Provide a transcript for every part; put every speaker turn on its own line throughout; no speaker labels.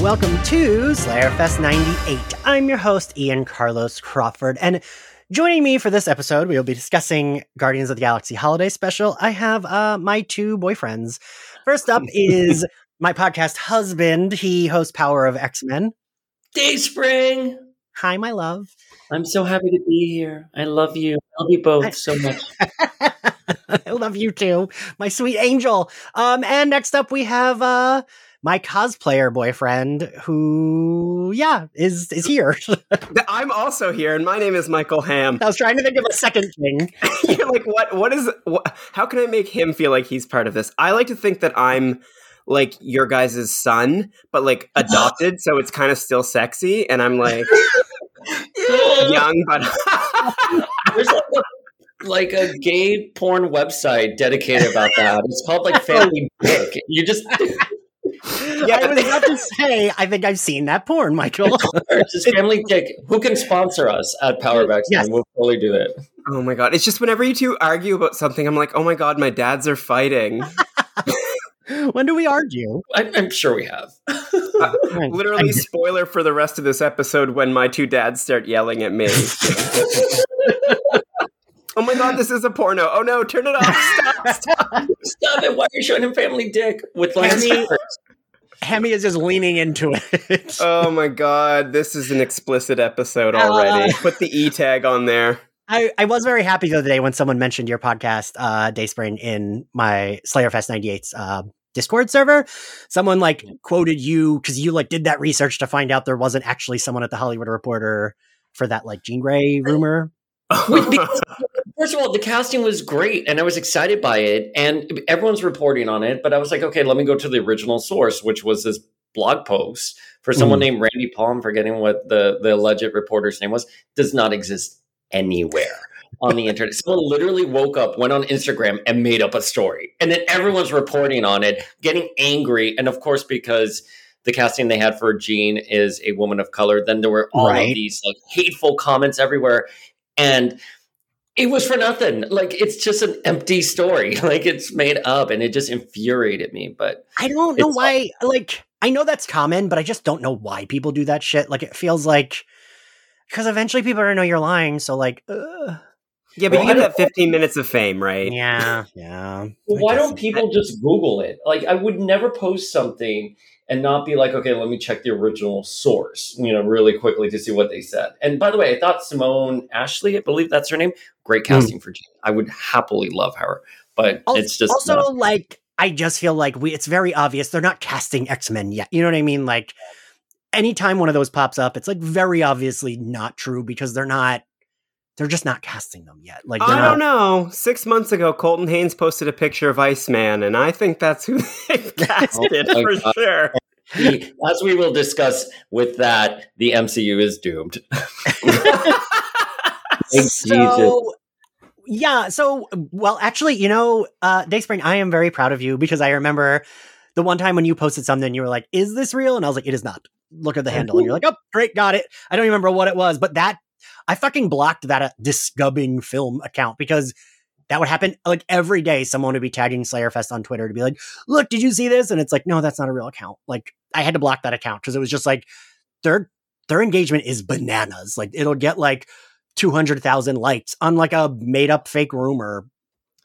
Welcome to Slayerfest 98. I'm your host, Ian Carlos Crawford, and joining me for this episode, we will be discussing Guardians of the Galaxy Holiday Special. I have uh, my two boyfriends. First up is my podcast husband. He hosts Power of X Men.
Dayspring.
Hi, my love.
I'm so happy to be here. I love you. I love you both so much.
I love you too, my sweet angel. Um, and next up we have uh my cosplayer boyfriend who yeah is is here.
I'm also here and my name is michael ham
i was trying to think of a second thing.
You're like what what is what, how can i make him feel like he's part of this? I like to think that i'm like your guys' son but like adopted so it's kind of still sexy and i'm like young but
there's like a, like a gay porn website dedicated about that. It's called like family dick you just
yeah, I was about to say, I think I've seen that porn, Michael.
It's Family Dick. Who can sponsor us at Powerback? Yes. We'll totally do it.
Oh my god. It's just whenever you two argue about something, I'm like, oh my god, my dads are fighting.
when do we argue?
I, am sure we have.
uh, literally, spoiler for the rest of this episode when my two dads start yelling at me. Oh my god, this is a porno. Oh no, turn it off. Stop,
stop. Stop it. Why are you showing him family dick with like
Hammy is just leaning into it.
oh my god, this is an explicit episode already. Uh, Put the E tag on there.
I, I was very happy the other day when someone mentioned your podcast, uh, Dayspring, in my Slayerfest 98's uh, Discord server. Someone like quoted you because you like did that research to find out there wasn't actually someone at the Hollywood Reporter for that like Jean Grey rumor.
First of all, the casting was great and I was excited by it and everyone's reporting on it, but I was like, okay, let me go to the original source, which was this blog post for someone mm. named Randy Palm, forgetting what the, the alleged reporter's name was, does not exist anywhere on the internet. Someone literally woke up, went on Instagram and made up a story. And then everyone's reporting on it, getting angry. And of course, because the casting they had for Jean is a woman of color, then there were all right. of these like hateful comments everywhere. And it was for nothing. Like it's just an empty story. Like it's made up and it just infuriated me. But
I don't know why like I know that's common, but I just don't know why people do that shit. Like it feels like because eventually people are gonna know you're lying. So like ugh.
Yeah, but well, you get that 15 minutes of fame, right?
Yeah, yeah.
Well, why don't people just Google it? Like, I would never post something and not be like, okay, let me check the original source, you know, really quickly to see what they said. And by the way, I thought Simone Ashley, I believe that's her name, great hmm. casting mm. for Jean. I would happily love her, but also, it's just
also not- like I just feel like we it's very obvious they're not casting X Men yet. You know what I mean? Like anytime one of those pops up, it's like very obviously not true because they're not they're just not casting them yet. Like
I
not-
don't know. Six months ago, Colton Haynes posted a picture of Iceman, and I think that's who they've casted oh for God. sure.
as we will discuss with that, the MCU is doomed.
so, yeah. So, well, actually, you know, uh, Dayspring, I am very proud of you because I remember the one time when you posted something, you were like, "Is this real?" And I was like, "It is not." Look at the handle, and you're like, "Oh, great, got it." I don't remember what it was, but that I fucking blocked that uh, DiscussingFilm account because that would happen like every day. Someone would be tagging Slayerfest on Twitter to be like, "Look, did you see this?" And it's like, no, that's not a real account. Like, I had to block that account because it was just like their their engagement is bananas. Like, it'll get like two hundred thousand likes on like a made up fake rumor.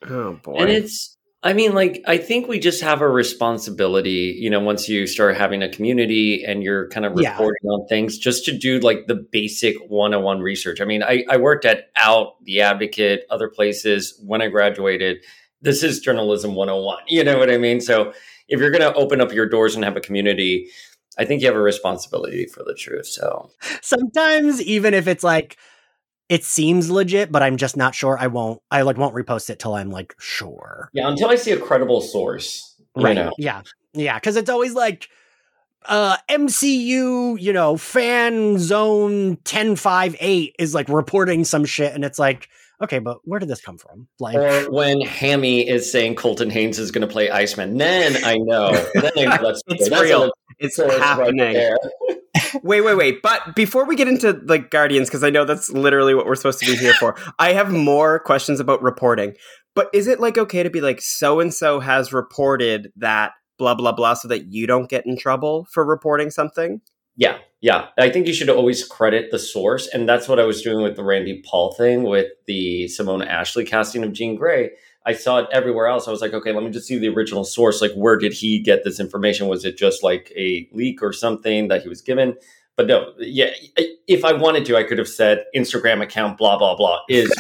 Oh boy!
And it's I mean, like, I think we just have a responsibility, you know, once you start having a community and you're kind of reporting yeah. on things, just to do like the basic one on one research. I mean, I, I worked at Out, The Advocate, other places when I graduated. This is journalism 101. You know what I mean? So if you're going to open up your doors and have a community, I think you have a responsibility for the truth. So
sometimes, even if it's like, it seems legit, but I'm just not sure. I won't. I like won't repost it till I'm like sure.
Yeah, until I see a credible source.
Right.
Know.
Yeah. Yeah. Because it's always like uh MCU, you know, fan zone 1058 is like reporting some shit, and it's like, okay, but where did this come from?
Like, or when Hammy is saying Colton Haynes is going to play Iceman, then I know. Then I know that's,
it's real. It's happening. Right wait, wait, wait. But before we get into like Guardians, because I know that's literally what we're supposed to be here for, I have more questions about reporting. But is it like okay to be like so and so has reported that blah blah blah so that you don't get in trouble for reporting something.
Yeah, yeah. I think you should always credit the source, and that's what I was doing with the Randy Paul thing with the Simone Ashley casting of Jean Grey. I saw it everywhere else. I was like, okay, let me just see the original source. Like, where did he get this information? Was it just like a leak or something that he was given? But no, yeah. If I wanted to, I could have said Instagram account blah blah blah is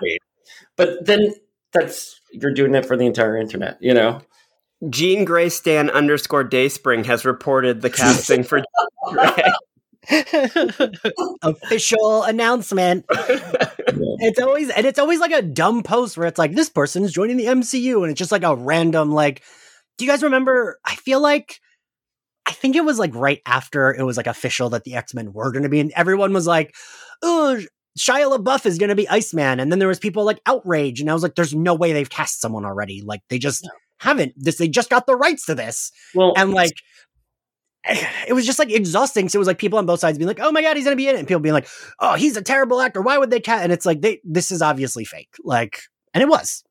but then that's you're doing it for the entire internet, you know.
Jean Grey Stan underscore Dayspring has reported the casting for Grey.
Official announcement. it's always and it's always like a dumb post where it's like this person is joining the MCU and it's just like a random like do you guys remember I feel like I think it was like right after it was like official that the X-Men were going to be and everyone was like oh Shia LaBeouf is going to be Iceman and then there was people like outrage and I was like there's no way they've cast someone already like they just haven't this they just got the rights to this
Well,
and like it was just like exhausting. So it was like people on both sides being like, "Oh my god, he's gonna be in it," and people being like, "Oh, he's a terrible actor. Why would they cat?" And it's like, they this is obviously fake. Like, and it was.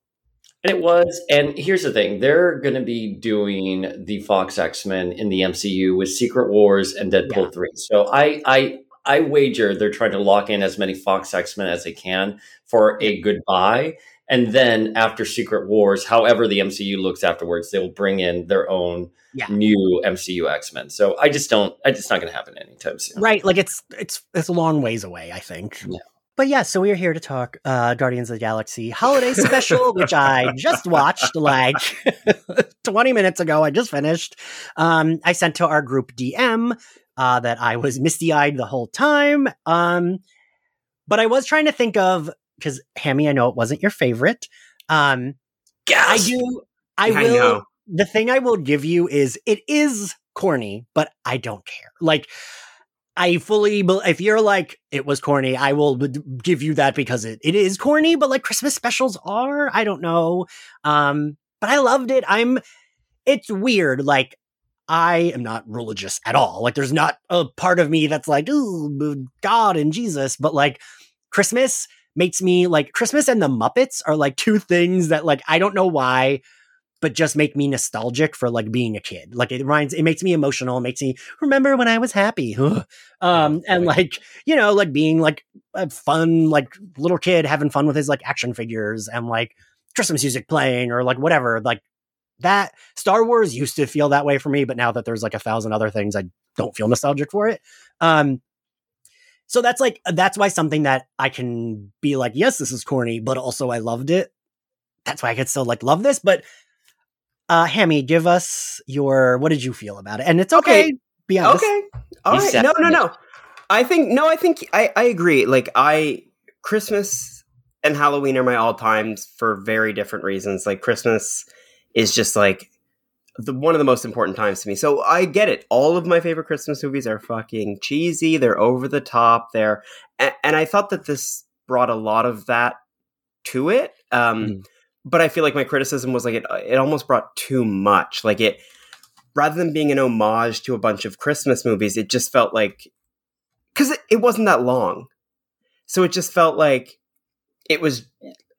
And it was. And here's the thing they're going to be doing the Fox X Men in the MCU with Secret Wars and Deadpool
Yeah.
3. So I, I, I wager they're trying to lock in as many Fox X Men as they can for a goodbye. And then after Secret Wars, however the MCU looks afterwards, they will bring in their own
Yeah.
new MCU X Men. So I just don't, I just not going to happen anytime soon.
Right. Like it's it's it's a long ways away, I think.
Yeah.
But yeah, so we are here to talk uh Guardians of the Galaxy holiday special, which I just watched like 20 minutes ago. I just finished. Um I sent to our group DM uh that I was misty-eyed the whole time. Um but I was trying to think of because Hammy, I know it wasn't your favorite. Um I do I
I
will
know.
the thing I will give you is it is corny, but I don't care. Like I fully if you're like it was corny, I will b- give you that because it, it is corny, but like Christmas specials are, I don't know. Um but I loved it. I'm it's weird like I am not religious at all. Like there's not a part of me that's like, "Ooh, God and Jesus," but like Christmas makes me like Christmas and the Muppets are like two things that like I don't know why but just make me nostalgic for like being a kid. Like it reminds, it makes me emotional. It makes me remember when I was happy. um, and like, you know, like being like a fun, like little kid having fun with his like action figures and like Christmas music playing or like whatever. Like that Star Wars used to feel that way for me, but now that there's like a thousand other things, I don't feel nostalgic for it. Um, so that's like, that's why something that I can be like, yes, this is corny, but also I loved it. That's why I could still like love this, but uh, Hammy, give us your what did you feel about it? And it's okay.
Okay.
Be honest.
Okay. All
He's
right. No, no, no. I think no, I think I, I agree. Like I Christmas and Halloween are my all times for very different reasons. Like Christmas is just like the one of the most important times to me. So I get it. All of my favorite Christmas movies are fucking cheesy. They're over the top. They're and, and I thought that this brought a lot of that to it. Um,
Mhm.
But I feel like my criticism was like it. It almost brought too much. Like it, rather than being an homage to a bunch of Christmas movies, it just felt like because it, it wasn't that long, so it just felt like it was.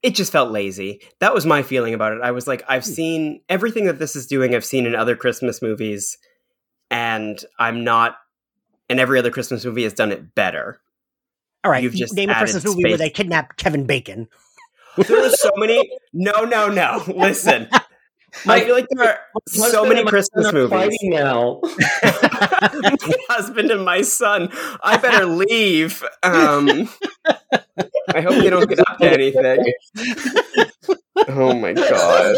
It just felt lazy. That was my feeling about it. I was like, I've hmm. seen everything that this is doing. I've seen in other Christmas movies, and I'm not. And every other Christmas movie has done it better.
All right.
You've just
name a Christmas movie where they kidnap Kevin Bacon.
There are so many. No, no, no. Listen, I feel like there are so many Christmas movies.
fighting now.
my husband and my son. I better leave. Um, I hope they don't get up to anything. Oh my god!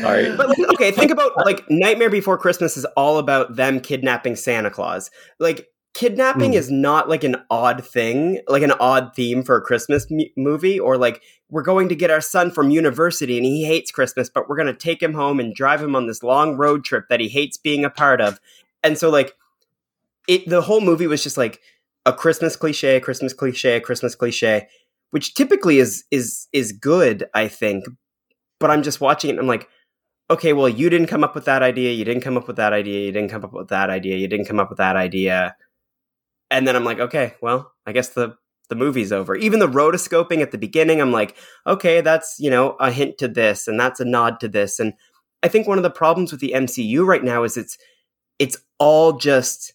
Sorry.
But like, okay, think about like Nightmare Before Christmas is all about them kidnapping Santa Claus. Like kidnapping
Mm.
is not like an odd thing, like an odd theme for a Christmas mu- movie, or like we're going to get our son from university and he hates Christmas, but we're going to take him home and drive him on this long road trip that he hates being a part of. And so like it, the whole movie was just like a Christmas cliche, Christmas cliche, Christmas cliche, which typically is is is good, I think. But I'm just watching it and I'm like, okay, well, you didn't come up with that idea, you didn't come up with that idea, you didn't come up with that idea, you didn't come up with that idea. And then I'm like, okay, well, I guess the the movie's over. Even the rotoscoping at the beginning, I'm like, okay, that's, you know, a hint to this and that's a nod to this and I think one of the problems with the MCU right now is it's it's all just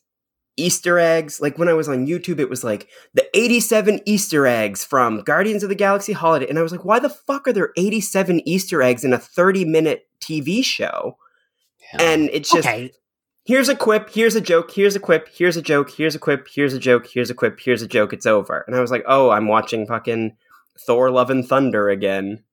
Easter eggs. Like when I was on YouTube, it was like the 87 Easter eggs from Guardians of the Galaxy Holiday. And I was like, why the fuck are there 87 Easter eggs in a 30 minute TV show? Yeah. And it's just okay. Here's a quip, here's a joke, here's a quip, here's a joke, here's a quip, here's a joke, here's a quip, here's a joke, it's over. And I was like, oh, I'm watching fucking Thor Love and Thunder again.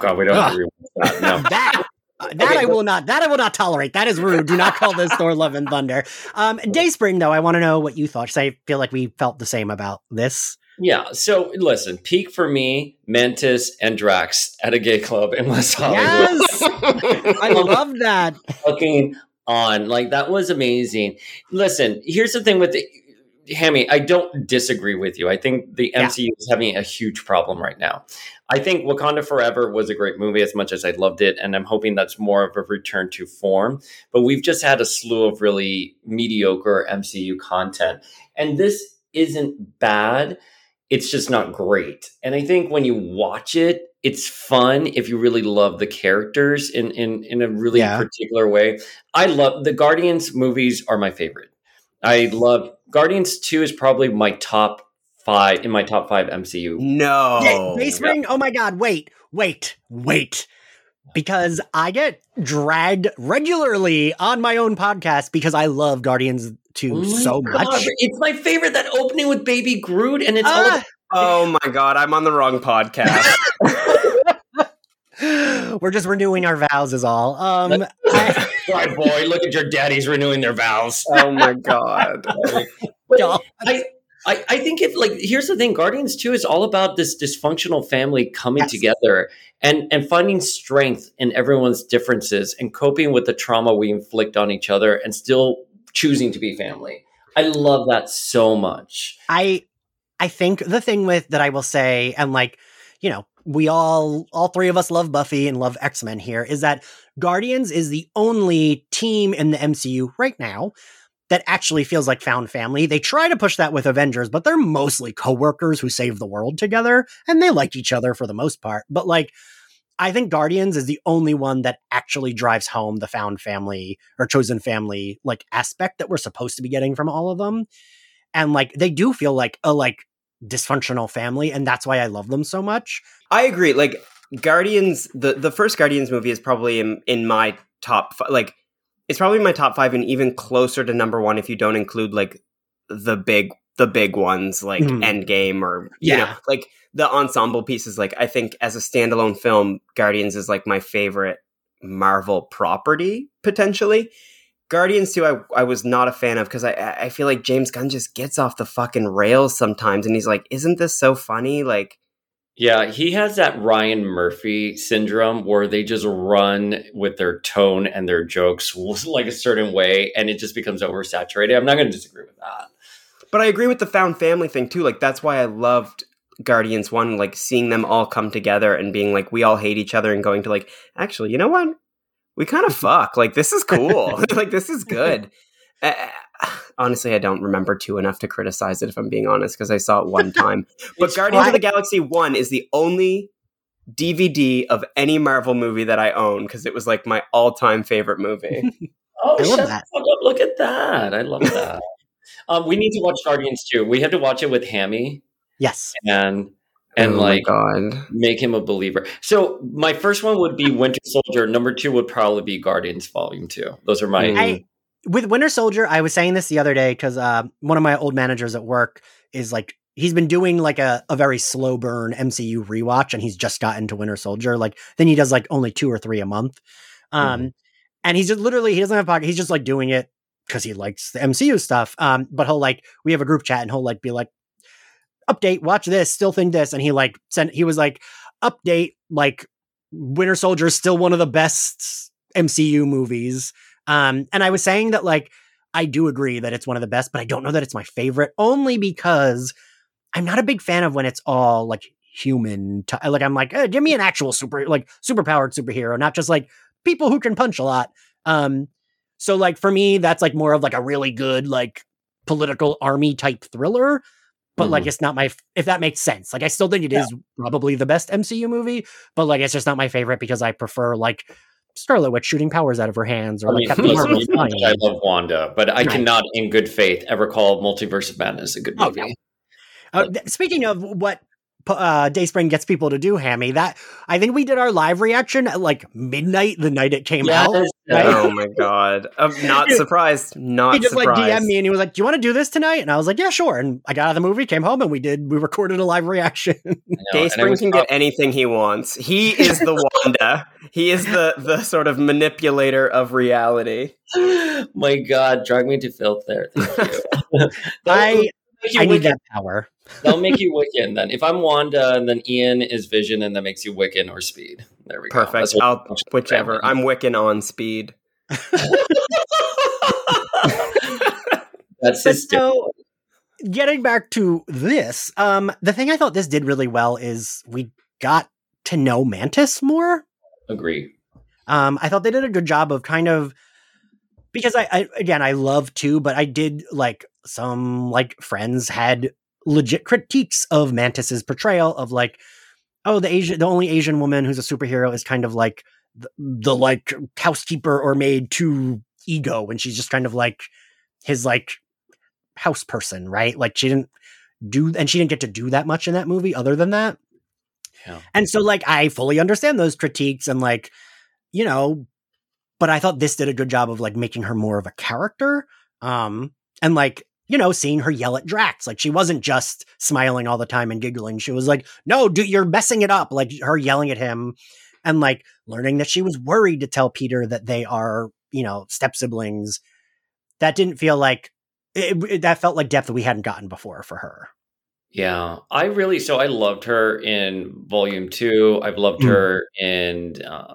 God, we don't agree with that. No.
that uh, that okay, I will not. That I will not tolerate. That is rude. Do not call this Thor Love and Thunder. Um, Dayspring, though, I want to know what you thought. Because I feel like we felt the same about this.
Yeah. So listen, peak for me, Mantis and Drax at a gay club in West Hollywood.
Yes, I love that.
Fucking on like that was amazing. Listen, here's the thing with the Hammy, I don't disagree with you. I think the MCU yeah. is having a huge problem right now. I think Wakanda Forever was a great movie as much as I loved it, and I'm hoping that's more of a return to form. But we've just had a slew of really mediocre MCU content, and this isn't bad. It's just not great. And I think when you watch it, it's fun if you really love the characters in in in a really yeah. particular way. I love the Guardians movies are my favorite. I love Guardians 2 is probably my top five in my top five MCU.
No.
Dayspring? Oh my god, wait, wait, wait. Because I get dragged regularly on my own podcast because I love Guardians 2 oh so god. much.
It's my favorite that opening with Baby Groot and it's uh, all about-
Oh my god, I'm on the wrong podcast.
We're just renewing our vows, is all. Um,
I, right, boy. Look at your daddies renewing their vows.
Oh my god.
I, I, I think if like here's the thing, Guardians 2 is all about this dysfunctional family coming yes. together and and finding strength in everyone's differences and coping with the trauma we inflict on each other and still choosing to be family. I love that so much.
I I think the thing with that I will say, and like, you know, we all all three of us love Buffy and love X-Men here, is that Guardians is the only team in the MCU right now that actually feels like found family. They try to push that with Avengers, but they're mostly coworkers who save the world together and they like each other for the most part. But like I think Guardians is the only one that actually drives home the found family or chosen family like aspect that we're supposed to be getting from all of them. And like they do feel like a like dysfunctional family and that's why I love them so much.
I agree. Like Guardians the the first Guardians movie is probably in in my top like it's probably my top five and even closer to number one if you don't include like the big the big ones like mm. Endgame or yeah, you know, like the ensemble pieces. Like I think as a standalone film, Guardians is like my favorite Marvel property potentially. Guardians 2, I, I was not a fan of because I, I feel like James Gunn just gets off the fucking rails sometimes and he's like, isn't this so funny? Like,
yeah, he has that Ryan Murphy syndrome where they just run with their tone and their jokes like a certain way and it just becomes oversaturated. I'm not going to disagree with that.
But I agree with the found family thing too. Like that's why I loved Guardians 1 like seeing them all come together and being like we all hate each other and going to like actually, you know what? We kind of fuck. Like this is cool. like this is good. Uh, honestly, I don't remember two enough to criticize it if I'm being honest because I saw it one time. but Guardians of the Galaxy 1 is the only DVD of any Marvel movie that I own because it was like my all-time favorite movie.
oh, I shut that. Up. Look at that. I love that. um, we need to watch Guardians too. We have to watch it with Hammy.
Yes.
And and oh like make him a believer. So my first one would be Winter Soldier. Number two would probably be Guardians Volume Two. Those are my.
I, with Winter Soldier, I was saying this the other day because uh, one of my old managers at work is like he's been doing like a, a very slow burn MCU rewatch, and he's just gotten to Winter Soldier. Like then he does like only two or three a month, um, mm-hmm. and he's just literally he doesn't have a pocket. He's just like doing it because he likes the MCU stuff. Um, but he'll like we have a group chat, and he'll like be like, "Update, watch this, still think this," and he like sent he was like, "Update, like Winter Soldier is still one of the best MCU movies." Um, and I was saying that like I do agree that it's one of the best, but I don't know that it's my favorite only because I'm not a big fan of when it's all like human. T- like I'm like, eh, give me an actual super like superpowered superhero, not just like people who can punch a lot. Um, so like for me, that's like more of like a really good like political army type thriller. But mm-hmm. like it's not my if that makes sense. Like I still think it yeah. is probably the best MCU movie, but like it's just not my favorite because I prefer like Scarlet Witch shooting powers out of her hands, or
I
like
mean, listen, you know how much
flying.
I love Wanda, but I
Right.
cannot, in good faith, ever call Multiverse of Madness a good
Oh,
movie.
no. Uh, th- speaking of what uh, Dayspring gets people to do, Hammy, that I think we did our live reaction at like midnight the night it came out. Right?
Oh my god! I'm not surprised. Not
he just
surprised.
like DM'd me and he was like, "Do you want to do this tonight?" And I was like, "Yeah, sure." And I got out of the movie, came home, and we did. We recorded a live reaction.
I know, and it
Dayspring can get anything he wants. He is the Wanda. He is the the sort of manipulator of reality.
My God, drag me to filth there. Thank you.
I I need that power.
That'll make you Wiccan then. If I'm Wanda, and then Ian is Vision, and that makes you Wiccan or Speed. There we go.
Perfect. I'll whichever. I'm Wiccan on speed.
That's
But
his
so, getting back to this, um, the thing I thought this did really well is we got to know Mantis more.
agree.
Um, I thought they did a good job of kind of because I, I again I love too, but I did like some like friends had legit critiques of Mantis's portrayal of like, oh, the Asian, the only Asian woman who's a superhero is kind of like the, the like housekeeper or maid to ego, and she's just kind of like his like house person, right? Like she didn't do, and she didn't get to do that much in that movie other than that.
Yeah.
And so, like, I fully understand those critiques and, like, you know, but I thought this did a good job of, like, making her more of a character. Um, and, like, you know, seeing her yell at Drax. Like, she wasn't just smiling all the time and giggling. She was like, no, dude, you're messing it up. Like, her yelling at him and, like, learning that she was worried to tell Peter that they are, you know, step siblings. That didn't feel like, it, it- that felt like depth that we hadn't gotten before for her.
Yeah, I really so I loved her in Volume Two. I've loved
Mm.
her in, uh,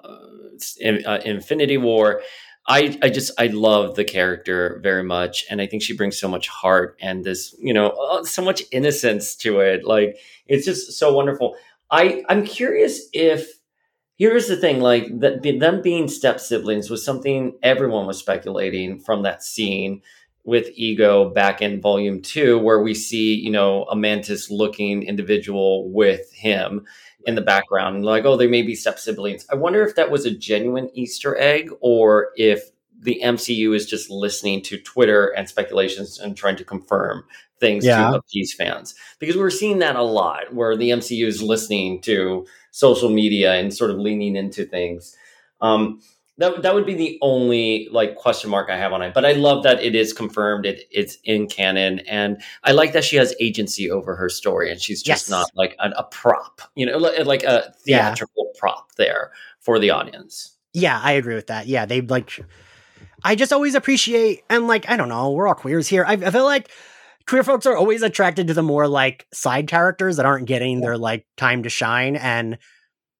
in uh, Infinity War. I I just I love the character very much, and I think she brings so much heart and this you know uh, so much innocence to it. Like it's just so wonderful. I I'm curious if here's the thing like that them being step siblings was something everyone was speculating from that scene with ego back in volume two where we see you know a mantis looking individual with him in the background. Like oh they may be step siblings. I wonder if that was a genuine easter egg or if the mcu is just listening to twitter and speculations and trying to confirm things
Yeah.
to appease fans. Because we're seeing that a lot where the mcu is listening to social media and sort of leaning into things. Um, that that would be the only like question mark I have on it. But I love that it is confirmed. It it's in canon, and I like that she has agency over her story, and she's just
Yes.
not like a, a prop, you know, like, a
Yeah.
theatrical prop there for the audience.
Yeah, I agree with that. Yeah, they like. I just always appreciate, and like, I don't know, we're all queers here. I, I feel like queer folks are always attracted to the more like side characters that aren't getting their like time to shine. And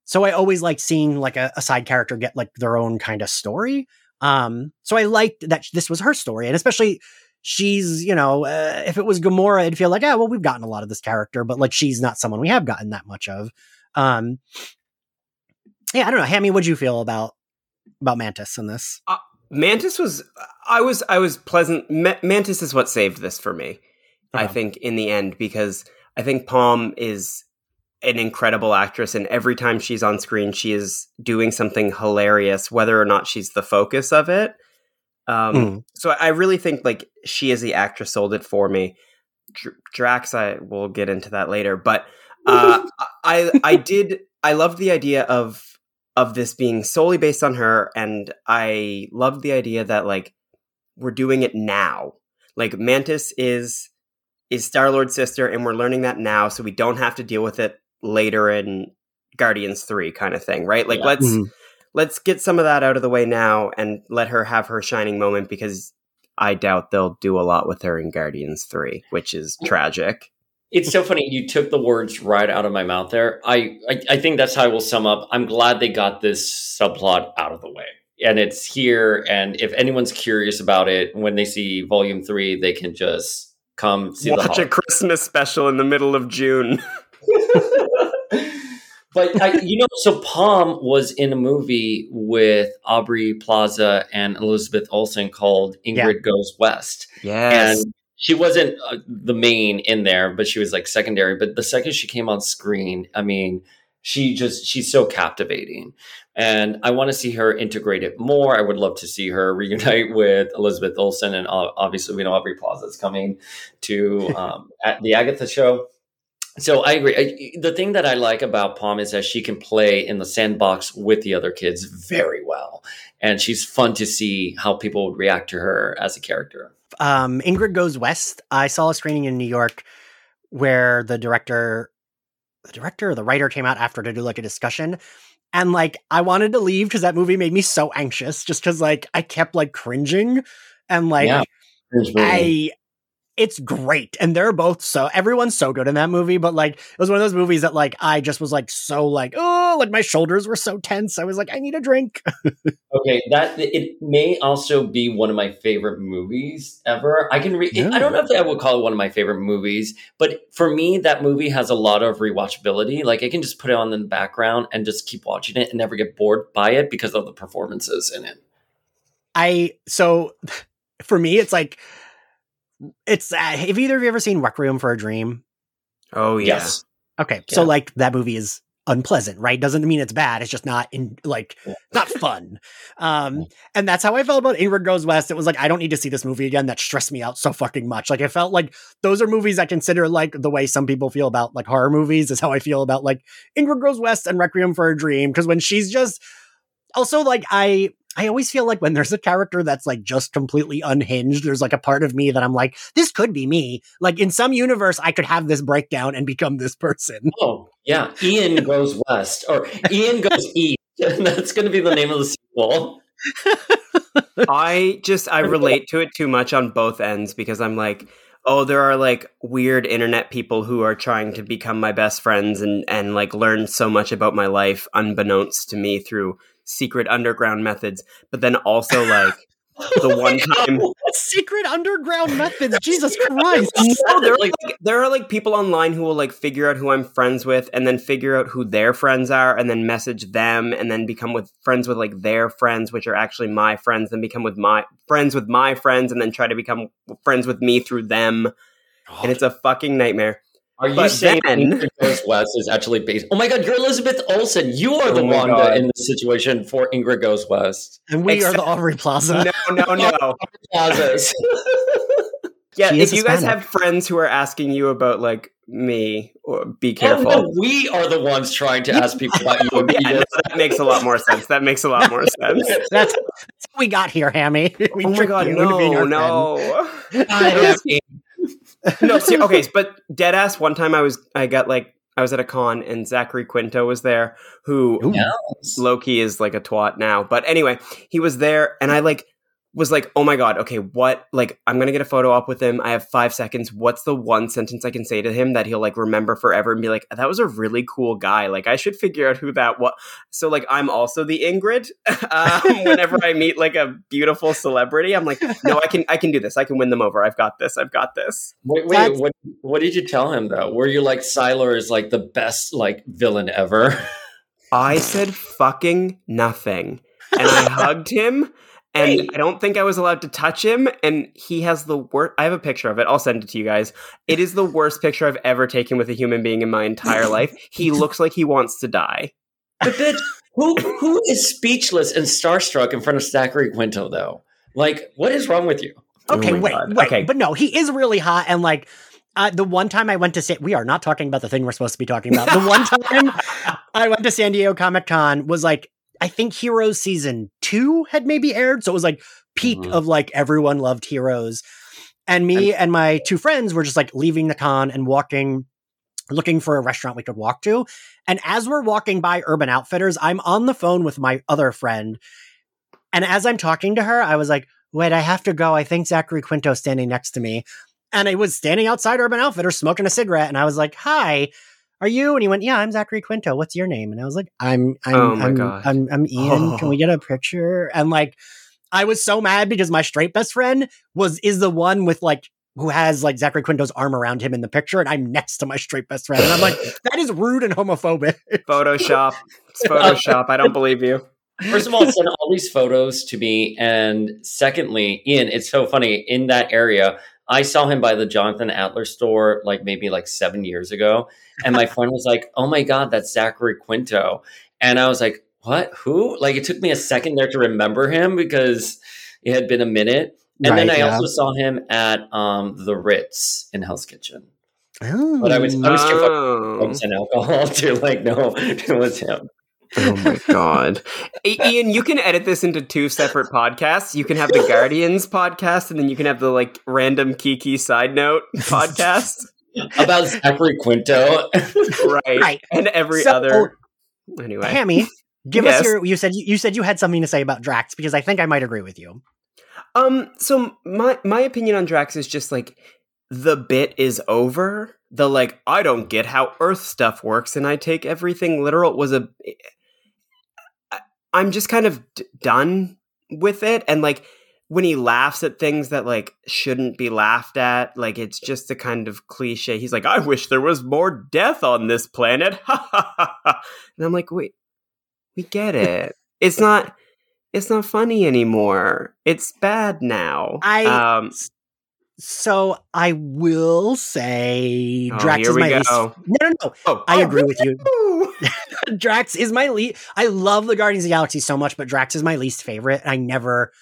so I always like seeing like a, a side character get like their own kind of story. Um, so I liked that this was her story, and especially she's, you know, uh, if it was Gamora, I'd feel like, ah, well, we've gotten a lot of this character, but like she's not someone we have gotten that much of. Um, yeah, I don't know, Hammy, what'd you feel about about Mantis in this?
Mantis was. I was. I was pleasant. Ma- Mantis is what saved this for me. I think in the end because I think Pom is an incredible actress, and every time she's on screen, she is doing something hilarious, whether or not she's the focus of it. Um,
Mm.
So I really think like she is the actress sold it for me. Dr- Drax, I will get into that later, but uh, I I did I loved the idea of of this being solely based on her, and I loved the idea that like we're doing it now. Like Mantis is is Star Lord's sister, and we're learning that now, so we don't have to deal with it later in Guardians Three, kind of thing, right? Like
Yeah.
let's
Mhm.
let's get some of that out of the way now and let her have her shining moment because I doubt they'll do a lot with her in Guardians 3, which is tragic.
It's so funny. You took the words right out of my mouth there. I, I, I think that's how I will sum up. I'm glad they got this subplot out of the way. And it's here. And if anyone's curious about it, when they see volume three, they can just come see the
Watch a Christmas special in the middle of June.
but I, you know, so Pom was in a movie with Aubrey Plaza and Elizabeth Olsen called Ingrid Goes West,
Yes.
and she wasn't uh, the main in there, but she was like secondary. But the second she came on screen, I mean, she just she's so captivating. And i want to see her integrate it more. I would love to see her reunite with elizabeth olsen and obviously we know aubrey plaza is coming to um, at the agatha show so i agree. I, the thing that i like about pom is that she can play in the sandbox with the other kids very well. And she's fun to see how people would react to her as a character.
Um, ingrid goes west. I saw a screening in new york where the director the director or the writer came out after to do like a discussion. And like I wanted to leave because that movie made me so anxious just because like I kept like cringing. And like yeah, I it's great and they're both so everyone's so good in that movie but like it was one of those movies that like i just was like so like oh like my shoulders were so tense i was like i need a drink.
Okay that it may also be one of my favorite movies ever. I can read yeah. i don't know if i would call it one of my favorite movies but for me that movie has a lot of rewatchability. Like i can just put it on in the background and just keep watching it and never get bored by it because of the performances in it.
I so for me it's like it's uh, have either of you ever seen Requiem for a Dream?
Oh yeah. yes.
Okay, yeah. so like that movie is unpleasant, right? Doesn't mean it's bad. It's just not in like not fun. Um, and that's how I felt about Ingrid Goes West. It was like I don't need to see this movie again. That stressed me out so fucking much. Like I felt like those are movies I consider like the way some people feel about like horror movies is how I feel about like Ingrid Goes West and Requiem for a Dream because when she's just also like I I always feel like when there's a character that's like just completely unhinged, there's like a part of me that I'm like, this could be me. Like in some universe, I could have this breakdown and become this person.
Oh, yeah. Ian goes west or Ian goes east. that's going to be the name of the sequel.
I just, I relate to it too much on both ends because I'm like, oh there are like weird internet people who are trying to become my best friends and and like learn so much about my life unbeknownst to me through secret underground methods, but then also like the one time
secret underground methods. Jesus Christ!
No, there are like there are like people online who will like figure out who I'm friends with, and then figure out who their friends are, and then message them, and then become with friends with like their friends, which are actually my friends, then become with my friends with my friends, and then try to become friends with me through them. God. And it's a fucking nightmare.
Are you but saying then, Goes West is actually based? Oh my God, you're Elizabeth Olsen. You are the oh Wanda God. in the situation for Ingrid Goes West,
and we Except, are the Aubrey Plaza.
No, no, no. Plazas. yeah, if you guys have friends who are asking you about like me, uh, be careful. Oh, no,
we are the ones trying to ask people about you.
yeah, that makes a lot more sense. That makes a lot more sense.
that's, that's what we got here, Hammy. We
oh my God, no, no no, see, okay, but dead ass. One time I was, I got like, I was at a con and Zachary Quinto was there, who. Loki is like a twat now. But anyway, he was there, and I like was like, oh my God, okay, what? Like, I'm going to get a photo op with him. I have five seconds. What's the one sentence I can say to him that he'll like remember forever and be like, that was a really cool guy. Like, I should figure out who that was. So, like, I'm also the Ingrid. um, whenever I meet like a beautiful celebrity, I'm like, no, I can, I can do this. I can win them over. I've got this. I've got this.
Wait, wait, what, what did you tell him though? Were you like, Sylar is like the best like villain ever?
I said fucking nothing. And I hugged him and hey. I don't think I was allowed to touch him. And he has the worst. I have a picture of it. I'll send it to you guys. It is the worst picture I've ever taken with a human being in my entire life. He looks like he wants to die.
But bitch, who who is speechless and starstruck in front of Zachary Quinto though? Like, what is wrong with you?
Okay, oh wait, wait, okay, but no, he is really hot and like. Uh, the one time I went to say we are not talking about the thing we're supposed to be talking about. The one time I went to San Diego Comic Con was like I think Heroes season two had maybe aired. So it was like peak mm-hmm. of like everyone loved Heroes. And me and, and my two friends were just like leaving the con and walking, looking for a restaurant we could walk to. And as we're walking by Urban Outfitters, I'm on the phone with my other friend. And as I'm talking to her, I was like, wait, I have to go. I think Zachary Quinto's standing next to me. And I was standing outside Urban Outfitters smoking a cigarette. And I was like, hi are you? And he went, yeah, I'm Zachary Quinto. What's your name? And I was like, I'm, I'm, oh I'm, I'm, I'm, I'm, Ian. Oh. Can we get a picture? And like, I was so mad because my straight best friend was, is the one with like, who has like Zachary Quinto's arm around him in the picture. And I'm next to my straight best friend. And I'm like, that is rude and homophobic.
Photoshop. It's Photoshop. I don't believe you.
First of all, send all these photos to me. And secondly, Ian, it's so funny in that area I saw him by the Jonathan Adler store like maybe like seven years ago, and my friend was like, "Oh my god, that's Zachary Quinto," and I was like, "What? Who?" Like it took me a second there to remember him because it had been a minute, and
Right,
then I
yeah.
also saw him at um the Ritz in Hell's Kitchen.
Oh.
But I was- I was too
Oh.
Drugs alcohol to like no, it was him.
Oh my god. I- Ian, you can edit this into two separate podcasts. You can have the Guardians podcast and then you can have the like random Kiki side note podcast.
About Zachary Quinto.
right.
Right.
And every
So-
other Anyway.
Hammy, give
Yes.
us your. You said you said you had something to say about Drax because I think I might agree with you.
Um so my my opinion on Drax is just like the bit is over. The like I don't get how earth stuff works and I take everything literal was a I- I'm just kind of d- done with it and like when he laughs at things that like shouldn't be laughed at like it's just a kind of cliche. He's like i wish there was more death on this planet. And i'm like wait we get it. It's not it's not funny anymore. It's bad now.
I-
um
So I will say
oh,
Drax is my
go
least. No, no, no.
oh
I
oh,
agree with you. Drax is my least. I love the Guardians of the Galaxy so much, but Drax is my least favorite. I never.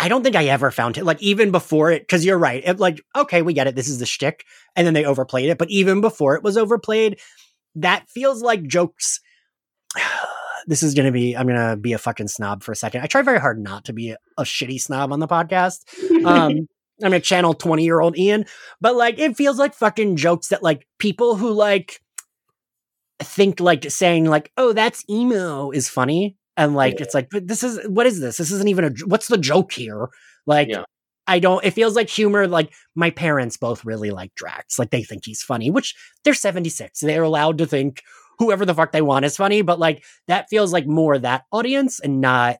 I don't think I ever found it like even before it because you're right. It, like okay, we get it. This is the shtick, and then they overplayed it. But even before it was overplayed, that feels like jokes. this is gonna be. I'm gonna be a fucking snob for a second. I try very hard not to be a, a shitty snob on the podcast. Um, I'm gonna channel 20 year old Ian, but like it feels like fucking jokes that like people who like think like saying like, oh, that's emo is funny. And like,
Yeah.
it's like, but this is, what is this? This isn't even a what's the joke here? Like,
Yeah.
I don't, it feels like humor. Like my parents both really like Drax. Like they think he's funny, which they're 76. They're allowed to think whoever the fuck they want is funny. But like that feels like more that audience and not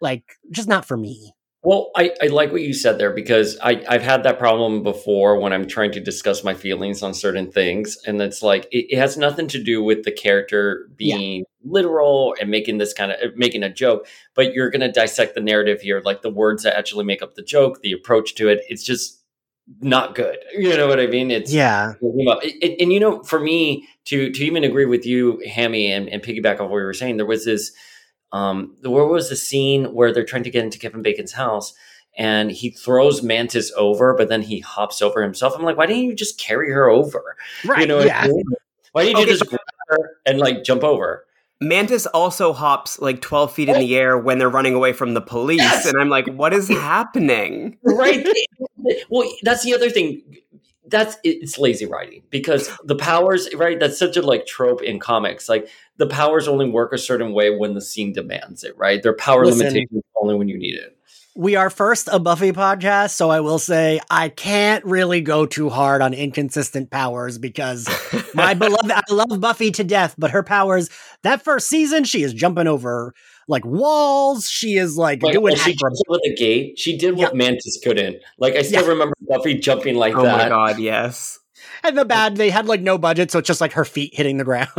like, just not for me.
Well, I, I like what you said there because I, I've had that problem before when I'm trying to discuss my feelings on certain things. And it's like, it, it has nothing to do with the character being literal and making this kind of uh, making a joke, but you're going to dissect the narrative here, like the words that actually make up the joke, the approach to it. It's just not good. You know what I mean? It's,
Yeah.
and, and, and, you know, for me to to even agree with you, Hammy, and, and piggyback off what you were saying, there was this. Um, where was the scene where they're trying to get into Kevin Bacon's house, and he throws Mantis over, but then he hops over himself. I'm like, why didn't you just carry her over?
Right.
You know, what I
yeah.
mean? why didn't you
Okay,
just grab her and like jump over?
Mantis also hops like 12 feet in the air when they're running away from the police.
Yes.
And I'm like, what is happening?
right well that's the other thing that's it's lazy writing because the powers right that's such a like trope in comics. Like the powers only work a certain way when the scene demands it right? Their power
Listen.
limitations only when you need it
We are first a Buffy podcast, so I will say I can't really go too hard on inconsistent powers because my beloved, I love Buffy to death, but her powers, that first season, she is jumping over like walls. She is like
like
doing
when she
acro-
jumps over the gate she did what mantis couldn't like i still
Yeah.
remember buffy jumping like that.
oh my god, yes.
and the bad, they had like no budget, so it's just like her feet hitting the ground.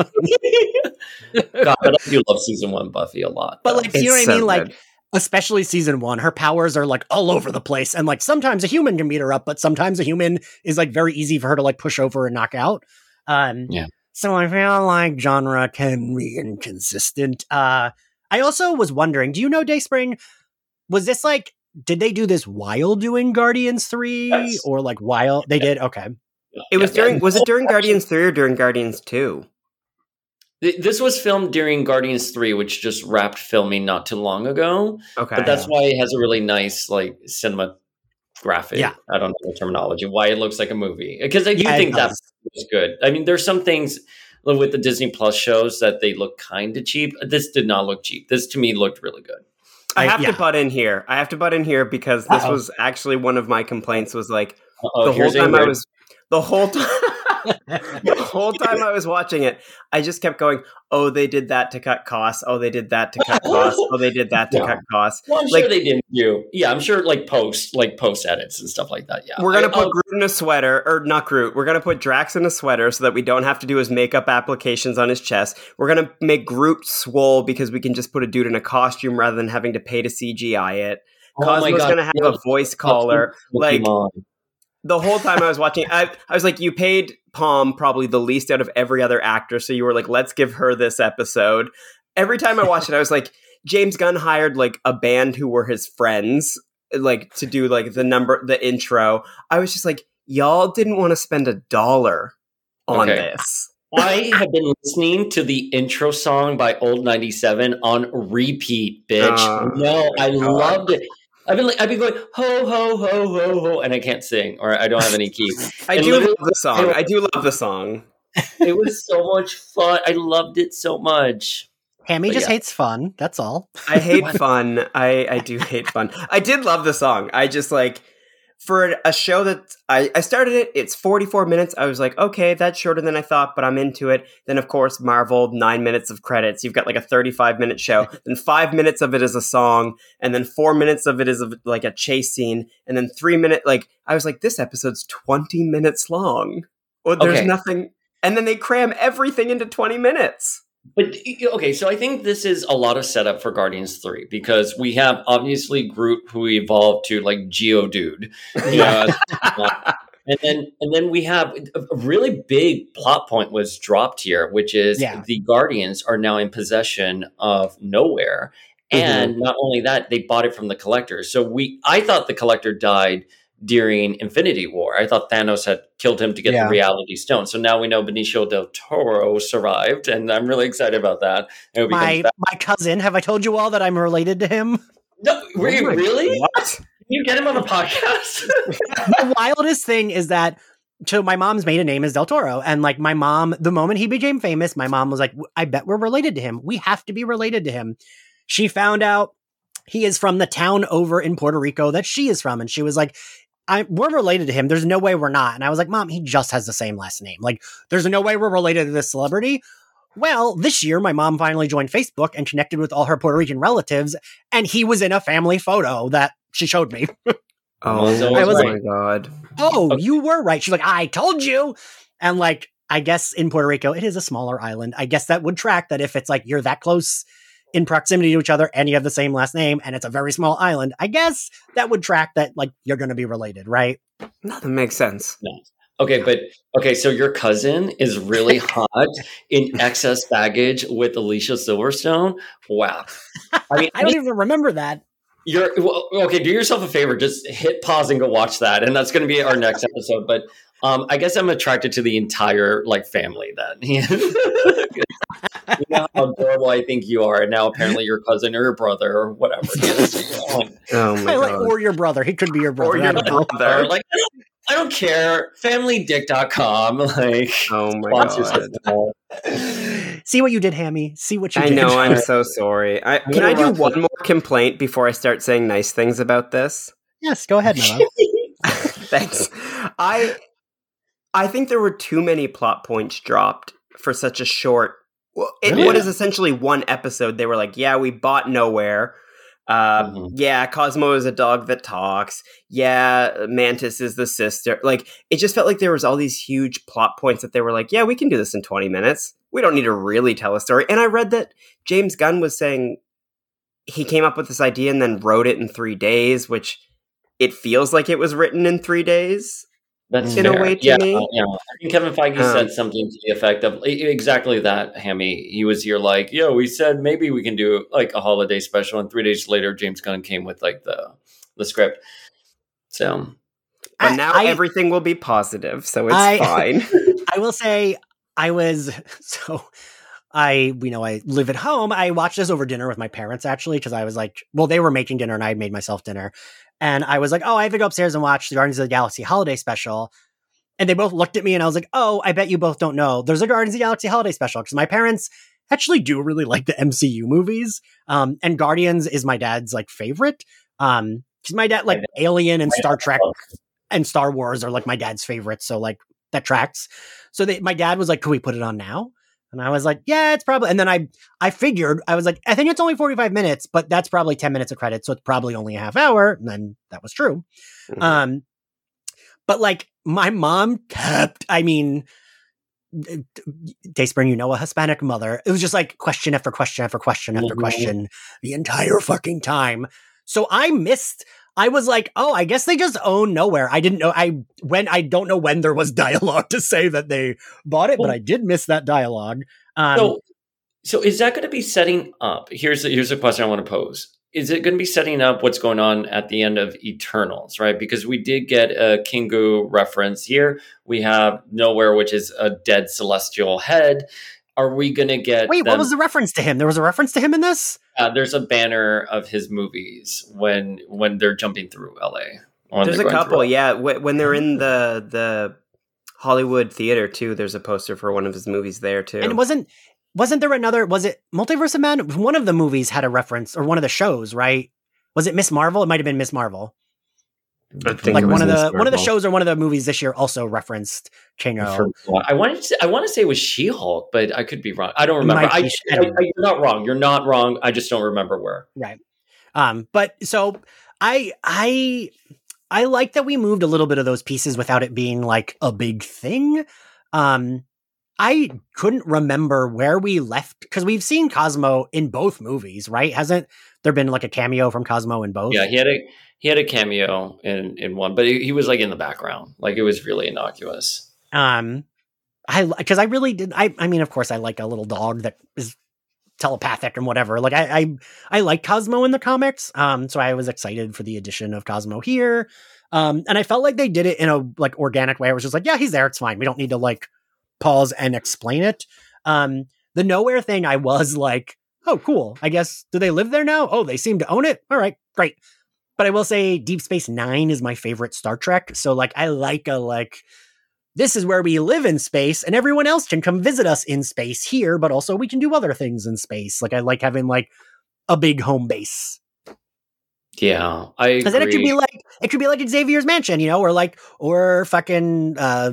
god but i do love season one buffy a lot
But
though.
like, you know
It's
what I
so
mean? Like,
good.
Especially season one, her powers are like all over the place. And like sometimes a human can beat her up, but sometimes a human is like very easy for her to like push over and knock out. Um,
Yeah.
So I feel like genre can be inconsistent. Uh, I also was wondering, do you know Dayspring? Was this like, did they do this while doing Guardians 3
Yes.
or like while they did? Okay.
It was during
yeah.
was it during Guardians 3 or during Guardians 2?
Th- this was filmed during guardians 3 which just wrapped filming not too long ago
Okay.
but that's why it has a really nice like cinematographic
Yeah.
i don't know the terminology why it looks like a movie because i do
Yeah,
think that
does.
was good i mean there's some things with the disney plus shows that they look kind of cheap this did not look cheap this to me looked really good
I
I-
have
yeah.
to butt in here. I have to butt in here because this
Uh-oh.
was actually one of my complaints was like
Uh-oh,
the whole time I was the whole time the whole time I was watching it, I just kept going, "Oh, they did that to cut costs. Oh, they did that to cut costs. Oh, they did that to cut costs."
well, I'm
like-
sure they didn't do. Yeah, I'm sure like post like post edits and stuff like that. Yeah,
We're gonna
I-
put
I'll-
Groot in a sweater, or not Groot. We're gonna put Drax in a sweater so that we don't have to do his makeup applications on his chest. We're gonna make Groot swole because we can just put a dude in a costume rather than having to pay to CGI it.
oh
Cosmo's
God,
gonna have a voice caller. Like the whole time I was watching, I, I was like, you paid Pom probably the least out of every other actor, so you were like, let's give her this episode. Every time I watched it, I was like, James Gunn hired like a band who were his friends, like to do like the number, the intro. I was just like, y'all didn't want to spend a dollar on
Okay.
this.
I have been listening to the intro song by Old 97 on repeat, bitch.
Oh,
no, I
God.
loved it. I've been like, I've been going ho ho ho ho ho, and I can't sing or I don't have any key.
I
And
do love the song. I do love the song.
it was so much fun. I loved it so much.
Hammy
But
just
yeah.
hates fun. That's all.
I hate fun. I, I do hate fun. I did love the song. I just like for a show that I, I started it, it's 44 minutes. I was like, okay, that's shorter than I thought, but I'm into it. Then, of course, Marvel, nine minutes of credits. You've got like a 35 minute show. then five minutes of it is a song. And then four minutes of it is a, like a chase scene. And then three minute, like, I was like, this episode's 20 minutes long. Well, there's
Okay.
nothing. And then they cram everything into 20 minutes.
But okay, so I think this is a lot of setup for Guardians 3 because we have obviously Groot who evolved to like Geodude. Know, and then and then we have a really big plot point was dropped here, which is
Yeah.
the Guardians are now in possession of nowhere. Mm-hmm. And not only that, they bought it from the collector. So we I thought the collector died during Infinity War. I thought Thanos had killed him to get
Yeah.
the reality stone. So now we know Benicio del Toro survived, and I'm really excited about that.
My my cousin. Have I told you all that I'm related to him?
no, were you
Oh
really?
What?
Can you get him on the podcast?
the wildest thing is that so my mom's maiden name is Del Toro, and like my mom, the moment he became famous, my mom was like, "I bet we're related to him. We have to be related to him." She found out he is from the town over in Puerto Rico that she is from, and she was like, I, "We're related to him. There's no way we're not." And I was like, "Mom, he just has the same last name. Like, there's no way we're related to this celebrity." Well, this year, my mom finally joined Facebook and connected with all her Puerto Rican relatives, and he was in a family photo that she showed me.
Oh, oh,
So
I was
my god.
oh,
Okay.
you were right. She's like, I told you. And like, I guess in Puerto Rico, it is a smaller island. I guess that would track that if it's like you're that close in proximity to each other and you have the same last name and it's a very small island, I guess that would track that like you're going to be related, right?
No, that makes sense.
Okay, but okay, so your cousin is really hot in excess baggage with Alicia Silverstone. Wow. I mean,
I don't even remember that.
you're well, okay. Do yourself a favor, just hit pause and go watch that, and that's going to be our next episode. But um, I guess I'm attracted to the entire like family. Then you know how adorable I think you are, and now apparently your cousin or your brother or whatever. Yes.
Oh my
I like,
god.
or your brother. He could be your brother.
Or
I
your
don't
brother.
Like I don't, I don't care. Familydick.com. Like
Oh my
sponsors
god.
See what you did, Hammy. See what you
I
did.
know. I'm so sorry. I, can I do one more complaint before I start saying nice things about this?
Yes, go ahead, Noah.
Thanks. I I think there were too many plot points dropped for such a short. Well, it,
Really?
what is essentially one episode? They were like, "Yeah, we bought nowhere." Uh,
Mhm.
Yeah, Cosmo is a dog that talks. Yeah, Mantis is the sister. Like, it just felt like there was all these huge plot points that they were like, "Yeah, we can do this in twenty minutes. We don't need to really tell a story." And I read that James Gunn was saying he came up with this idea and then wrote it in three days, which it feels like it was written in three days.
That's
In a way to
yeah,
me.
yeah. I think Kevin Feige
Um,
said something to the effect of exactly that. Hammy, he was here like, "Yo, we said maybe we can do like a holiday special," and three days later, James Gunn came with like the the script. So
and
now
I-
everything will be positive, so it's
I-
fine.
I will say I was so I you know I live at home. I watched this over dinner with my parents actually because I was like, well, they were making dinner and I had made myself dinner, and I was like, oh, I have to go upstairs and watch the Guardians of the Galaxy holiday special. And they both looked at me and I was like, oh, I bet you both don't know. There's a Guardians of the Galaxy holiday special because my parents actually do really like the MCU movies. Um, and Guardians is my dad's like favorite. Um, because my dad like Alien and Star Trek and Star Wars are like my dad's favorites. So like that tracks. So they, my dad was like, "Can we put it on now?" And I was like, "Yeah, it's probably." And then I I figured I was like, "I think it's only forty five minutes, but that's probably ten minutes of credit, so it's probably only a half hour." And then that was true.
Mhm.
Um, but like my mom kept. I mean. Dayspring, you know, a Hispanic mother. It was just like question after question after question after
Mhm.
question the entire fucking time. So I missed I was like, oh, I guess they just own nowhere. I didn't know. I when I don't know when there was dialogue to say that they bought it, well, but I did miss that dialogue. Um,
so, so is that going to be setting up? Here's the, here's a question I want to pose. Is it going to be setting up what's going on at the end of Eternals, right? Because we did get a Kingo reference here. We have Nowhere, which is a dead celestial head. Are we going to get?
Wait, them- what was the reference to him? There was a reference to him in this.
Uh, there's a banner of his movies when when they're jumping through LA.
There's a couple, yeah. When they're in the the Hollywood theater too, there's a poster for one of his movies there too.
And wasn't wasn't there another? Was it Multiverse of Man? One of the movies had a reference, or one of the shows, right? Was it Miss Marvel? It might have been Miss Marvel. Like one of the one of the shows or one of the movies this year also referenced Kano.
I wanted to, I want to say it was She Hulk, but I could be wrong. I don't remember. I, I, I, you're not wrong. You're not wrong. I just don't remember where.
Right. Um. But so I I I like that we moved a little bit of those pieces without it being like a big thing. Um. I couldn't remember where we left because we've seen Cosmo in both movies, right? Hasn't there been like a cameo from Cosmo in both?
Yeah, he had a he had a cameo in in one, but he, he was like in the background, like it was really innocuous.
Um, I because I really did. I I mean, of course, I like a little dog that is telepathic and whatever. Like I I I like Cosmo in the comics. Um, so I was excited for the addition of Cosmo here. Um, and I felt like they did it in a like organic way. I was just like, yeah, he's there. It's fine. We don't need to like pause and explain it. Um, the nowhere thing, I was like, oh, cool. I guess, do they live there now? Oh, they seem to own it. All right, great. But I will say Deep Space Nine is my favorite Star Trek. So, like, I like a, like, this is where we live in space and everyone else can come visit us in space here, but also we can do other things in space. Like, I like having, like, a big home base.
Yeah, I because
then it could be like it could be like Xavier's mansion, you know, or like or fucking uh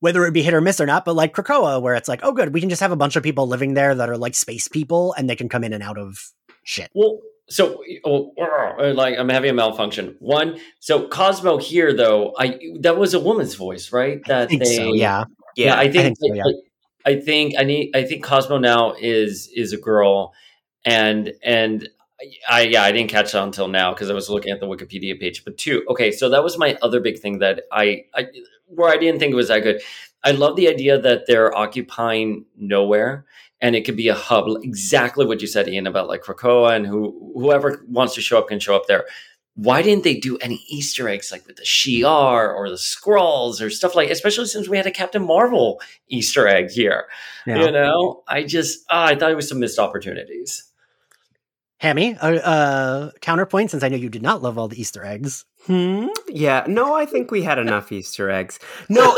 whether it be hit or miss or not, but like Krakoa, where it's like, oh, good, we can just have a bunch of people living there that are like space people and they can come in and out of shit.
Well, so oh, oh, oh like I'm having a malfunction. One, so Cosmo here though, I that was a woman's voice, right? That
they, so, yeah.
yeah, yeah, I think, I think, so, yeah. I think I need. I think Cosmo now is is a girl, and and I yeah I didn't catch it until now because I was looking at the Wikipedia page. But two, okay, so that was my other big thing that I I where I didn't think it was that good. I love the idea that they're occupying nowhere and it could be a hub, exactly what you said, Ian, about like Krakoa and who whoever wants to show up can show up there. Why didn't they do any Easter eggs like with the Shi'ar or the Skrulls or stuff like? Especially since we had a Captain Marvel Easter egg here. Yeah. You know, I just oh, I thought it was some missed opportunities.
Hammy, a uh, uh, counterpoint since I know you did not love all the Easter eggs.
Hmm. Yeah. No, I think we had enough Easter eggs. No.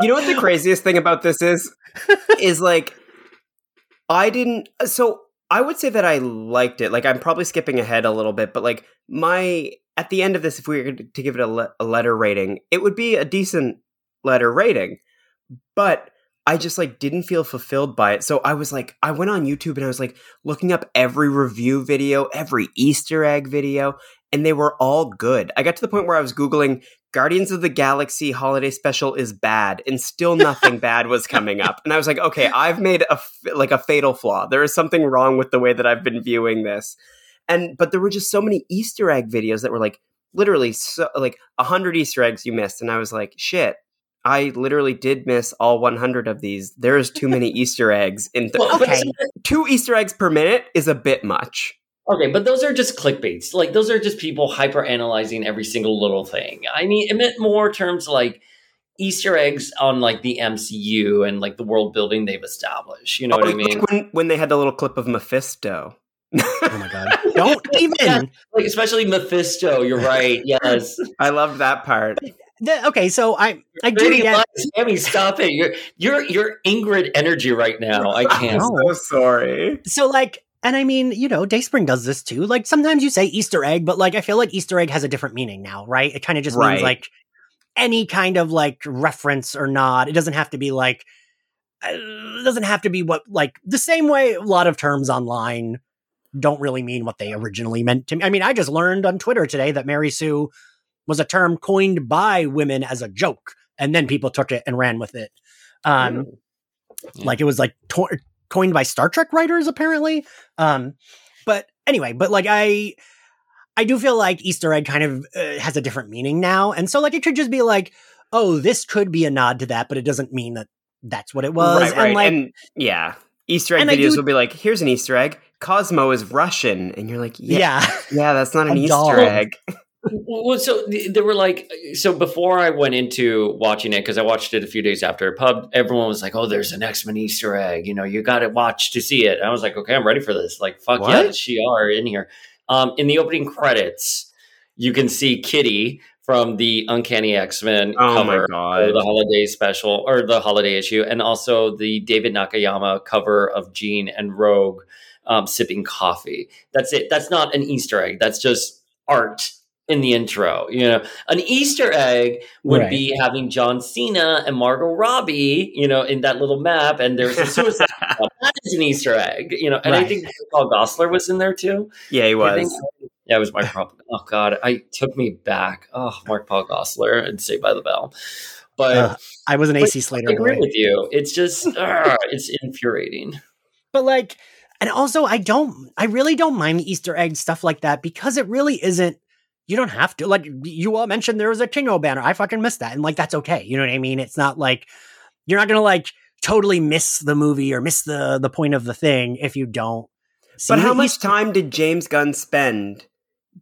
you know what the craziest thing about this is? Is like, I didn't. So I would say that I liked it. Like, I'm probably skipping ahead a little bit, but like my at the end of this, if we were to give it a, le- a letter rating, it would be a decent letter rating. But I just like didn't feel fulfilled by it. So I was like, I went on YouTube and I was like looking up every review video, every Easter egg video, and they were all good. I got to the point where I was Googling Guardians of the Galaxy holiday special is bad, and still nothing bad was coming up. And I was like, okay, I've made a like a fatal flaw. There is something wrong with the way that I've been viewing this. And but there were just so many Easter egg videos that were like literally so like a hundred Easter eggs you missed, and I was like, shit, I literally did miss all 100 of these. There's too many Easter eggs. In th- well, okay. Two Easter eggs per minute is a bit much.
Okay, but those are just clickbaits. Like those are just people hyper analyzing every single little thing. I mean, it meant more terms like Easter eggs on like the MCU and like the world building they've established. You know oh, what I mean?
When, when they had the little clip of Mephisto.
oh my god! Don't even yeah,
like, especially Mephisto. You're right. Yes,
I loved that part.
The, okay, so I I do get
Sammy, stop it. You're you're you're Ingrid energy right now. I can't.
I'm so sorry.
So like and I mean, you know, Dayspring does this too. Like sometimes you say Easter egg, but like I feel like Easter egg has a different meaning now, right? It kind of just right. means like any kind of like reference or nod. It doesn't have to be like uh, it doesn't have to be what like the same way a lot of terms online don't really mean what they originally meant to me. I mean, I just learned on Twitter today that Mary Sue was a term coined by women as a joke, and then people took it and ran with it. Um, mm. Like it was like to- coined by Star Trek writers, apparently. Um, but anyway, but like I, I do feel like Easter egg kind of uh, has a different meaning now, and so like it could just be like, oh, this could be a nod to that, but it doesn't mean that that's what it was.
right, right.
And like,
and yeah, Easter egg videos
do-
will be like, "Here's an Easter egg. Cosmo is Russian," and you're like, "Yeah,
yeah,
yeah, that's not an
A
Easter egg."
Well, so there were like, so before I went into watching it, because I watched it a few days after pub, everyone was like, oh, there's an X Men Easter egg. You know, you got to watch to see it. I was like, okay, I'm ready for this. Like, fuck
What?
yeah, Shi'ar in here. Um, in the opening credits, you can see Kitty from the Uncanny X Men
Oh my
cover.
God.
the holiday special or the holiday issue, and also the David Nakayama cover of Jean and Rogue um, sipping coffee. That's it. That's not an Easter egg. That's just art in the intro. You know, an Easter egg would
Right.
be having John Cena and Margot Robbie. You know, in that little map, and there's a suicide. That is an Easter egg. You know, and I think Paul Gosselaar was in there too.
yeah, he was.
yeah, it was Mark Paul. Oh God, I took me back. Oh, Mark Paul Gosselaar and Saved by the Bell. But
Uh, I was an AC Slater
I agree
boy.
with you. It's just ugh, it's infuriating.
But like, and also, I don't, I really don't mind the Easter egg stuff like that because it really isn't. You don't have to. Like, you all mentioned there was a Kingo banner. I fucking missed that, and like that's okay. You know what I mean? It's not like you're not gonna like totally miss the movie or miss the the point of the thing if you don't. See
But how much time did James Gunn spend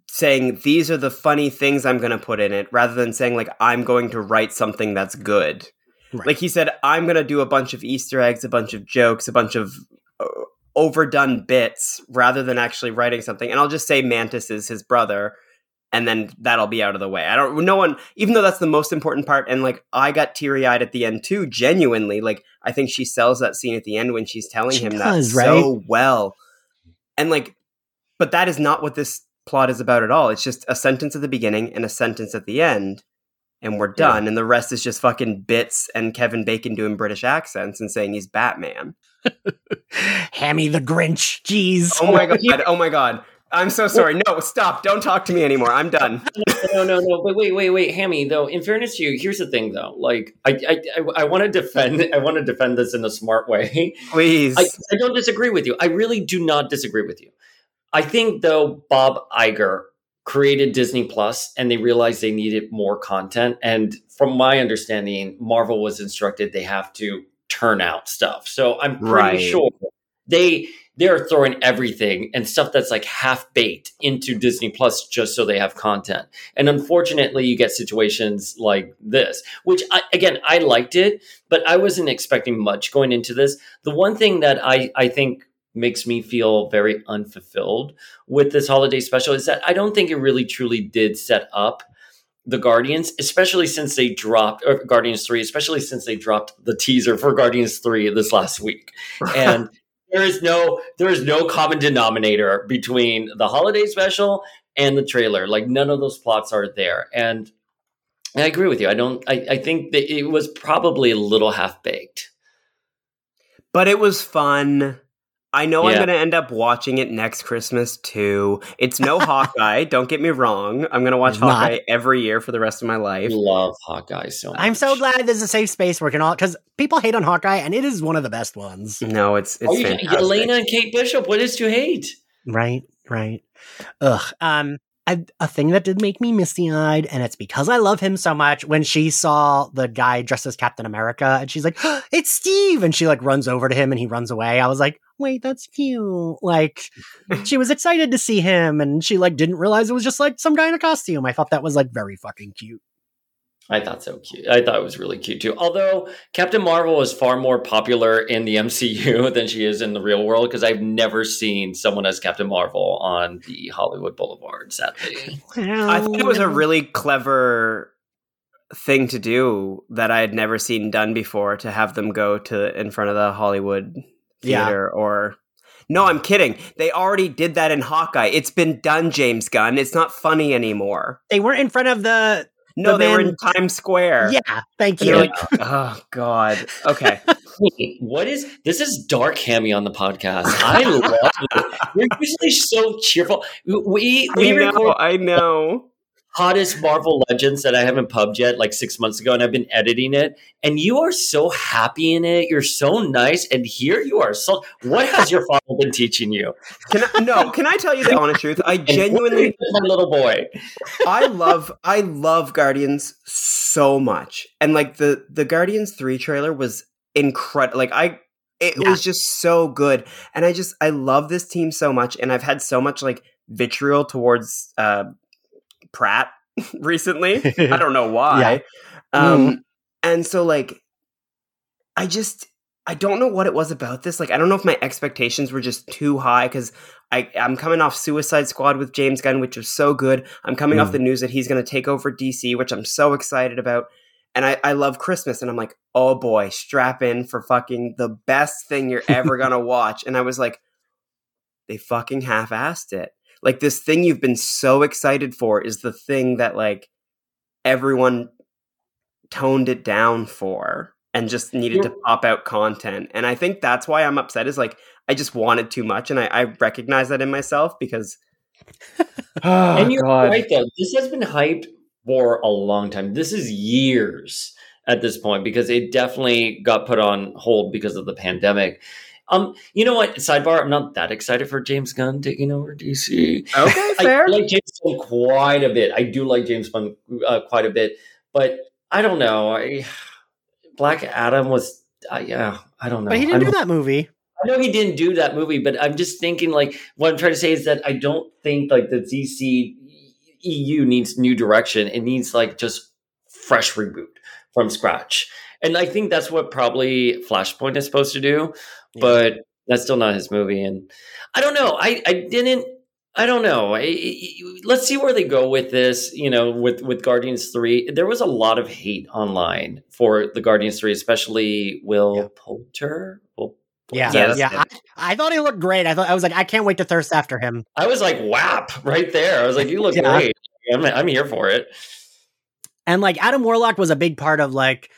saying these are the funny things I'm going to put in it rather than saying like I'm going to write something that's good?
Right.
Like he said I'm going to do a bunch of easter eggs, a bunch of jokes, a bunch of uh, overdone bits rather than actually writing something. And I'll just say Mantis is his brother and then that'll be out of the way. I don't no one even though that's the most important part and like I got teary-eyed at the end too genuinely like I think she sells that scene at the end when she's telling
She
him
does,
that
right?
so well. And like but that is not what this plot is about at all. It's just a sentence at the beginning and a sentence at the end and we're
Yeah.
done and the rest is just fucking bits and Kevin Bacon doing British accents and saying he's Batman.
Hammy the Grinch. Jeez.
Oh my god. Oh my god. I'm so sorry. No, stop. Don't talk to me anymore. I'm done.
no, no, no. But wait, wait, wait, Hammy. Though, in fairness to you, here's the thing, though. Like, I, I, I, I want to defend. I want to defend this in a smart way.
Please.
I, I don't disagree with you. I really do not disagree with you. I think though Bob Iger created Disney Plus and they realized they needed more content. And from my understanding, Marvel was instructed they have to turn out stuff. So I'm pretty
Right.
sure they they're throwing everything and stuff that's like half baked into Disney Plus just so they have content. And unfortunately, you get situations like this, which I, again I liked it, but I wasn't expecting much going into this. The one thing that I I think makes me feel very unfulfilled with this holiday special is that I don't think it really truly did set up the Guardians, especially since they dropped or Guardians 3, especially since they dropped the teaser for Guardians 3 this last week. And there is no there is no common denominator between the holiday special and the trailer. Like none of those plots are there. And I agree with you. I don't I, I think that it was probably a little half baked.
but it was fun. I know I'm going to end up watching it next Christmas too. It's no Hawkeye. Don't get me wrong. I'm going to watch
It's not.
Hawkeye every year for the rest of my life.
love Hawkeye so much.
I'm so glad there's a safe space where we can all because people hate on Hawkeye and it is one of the best ones.
No, it's it's
Oh, you- Yelena and Kate Bishop, what is to hate?
Right, right. Ugh. Um, I, a thing that did make me misty eyed, and it's because I love him so much. When she saw the guy dressed as Captain America, and she's like, "It's Steve," and she like runs over to him, and he runs away. I was like, "Wait, that's cute." Like, she was excited to see him, and she like didn't realize it was just like some guy in a costume. I thought that was like very fucking cute.
I thought so cute. I thought it was really cute too. Although Captain Marvel is far more popular in the MCU than she is in the real world because I've never seen someone as Captain Marvel on the Hollywood Boulevard, sadly.
I thought it was a really clever thing to do that I had never seen done before to have them go to in front of the Hollywood
Yeah.
or No, I'm kidding. They already did that in Hawkeye. It's been done, James Gunn. It's not funny anymore.
they weren't in front of the.
No,
The
they were in Times Square.
Yeah, thank you.
like, oh god. Okay.
What is this? Is dark hammy on the podcast? I love it. You're usually so cheerful. We we
I know,
record
I know.
Hottest Marvel Legends that I haven't pubbed yet, like six months ago, and I've been editing it. And you are so happy in it. You're so nice, and here you are. So, what has your father been teaching you?
Can I, no, can I tell you the honest truth? I genuinely,
my little boy.
I love, I love Guardians so much, and like the the Guardians three trailer was incredible. Like I, it yeah. was just so good, and I just I love this team so much, and I've had so much like vitriol towards uh, Pratt recently. I don't know why. Yeah. Um, mm. And so, like, I just I don't know what it was about this. Like, I don't know if my expectations were just too high because I I'm coming off Suicide Squad with James Gunn, which was so good. I'm coming mm. off the news that he's going to take over DC, which I'm so excited about. And I, I love Christmas, and I'm like, oh boy, strap in for fucking the best thing you're ever gonna watch. And I was like, they fucking half-assed it like this thing you've been so excited for is the thing that like everyone toned it down for and just needed to pop out content. And I think that's why I'm upset is like I just wanted too much and I, I recognize that in myself because
oh, And you're God. right though. This has been hyped for a long time. This is years at this point because it definitely got put on hold because of the pandemic. Um, you know what? Sidebar: I'm not that excited for James Gunn taking over DC.
Okay, fair.
I like James Gunn quite a bit. I do like James Gunn uh, quite a bit, but I don't know. I, Black Adam was, uh, yeah, I don't know.
But he didn't I'm, do that movie.
I know he didn't do that movie, but I'm just thinking like what I'm trying to say is that I don't think like the DC EU needs new direction. It needs like just fresh reboot from scratch. And I think that's what probably Flashpoint is supposed to do but that's still not his movie. And I don't know. I, I didn't. I don't know. I, I, let's see where they go with this. You know, with with Guardians Three, there was a lot of hate online for the Guardians Three, especially Will yeah. Poulter. Will,
yeah, yeah, yeah. I, I, thought he looked great. I thought I was like, I can't wait to thirst after him.
I was like, whap, right there. I was like, you look yeah. great. I'm, I'm here for it.
And like Adam Warlock was a big part of like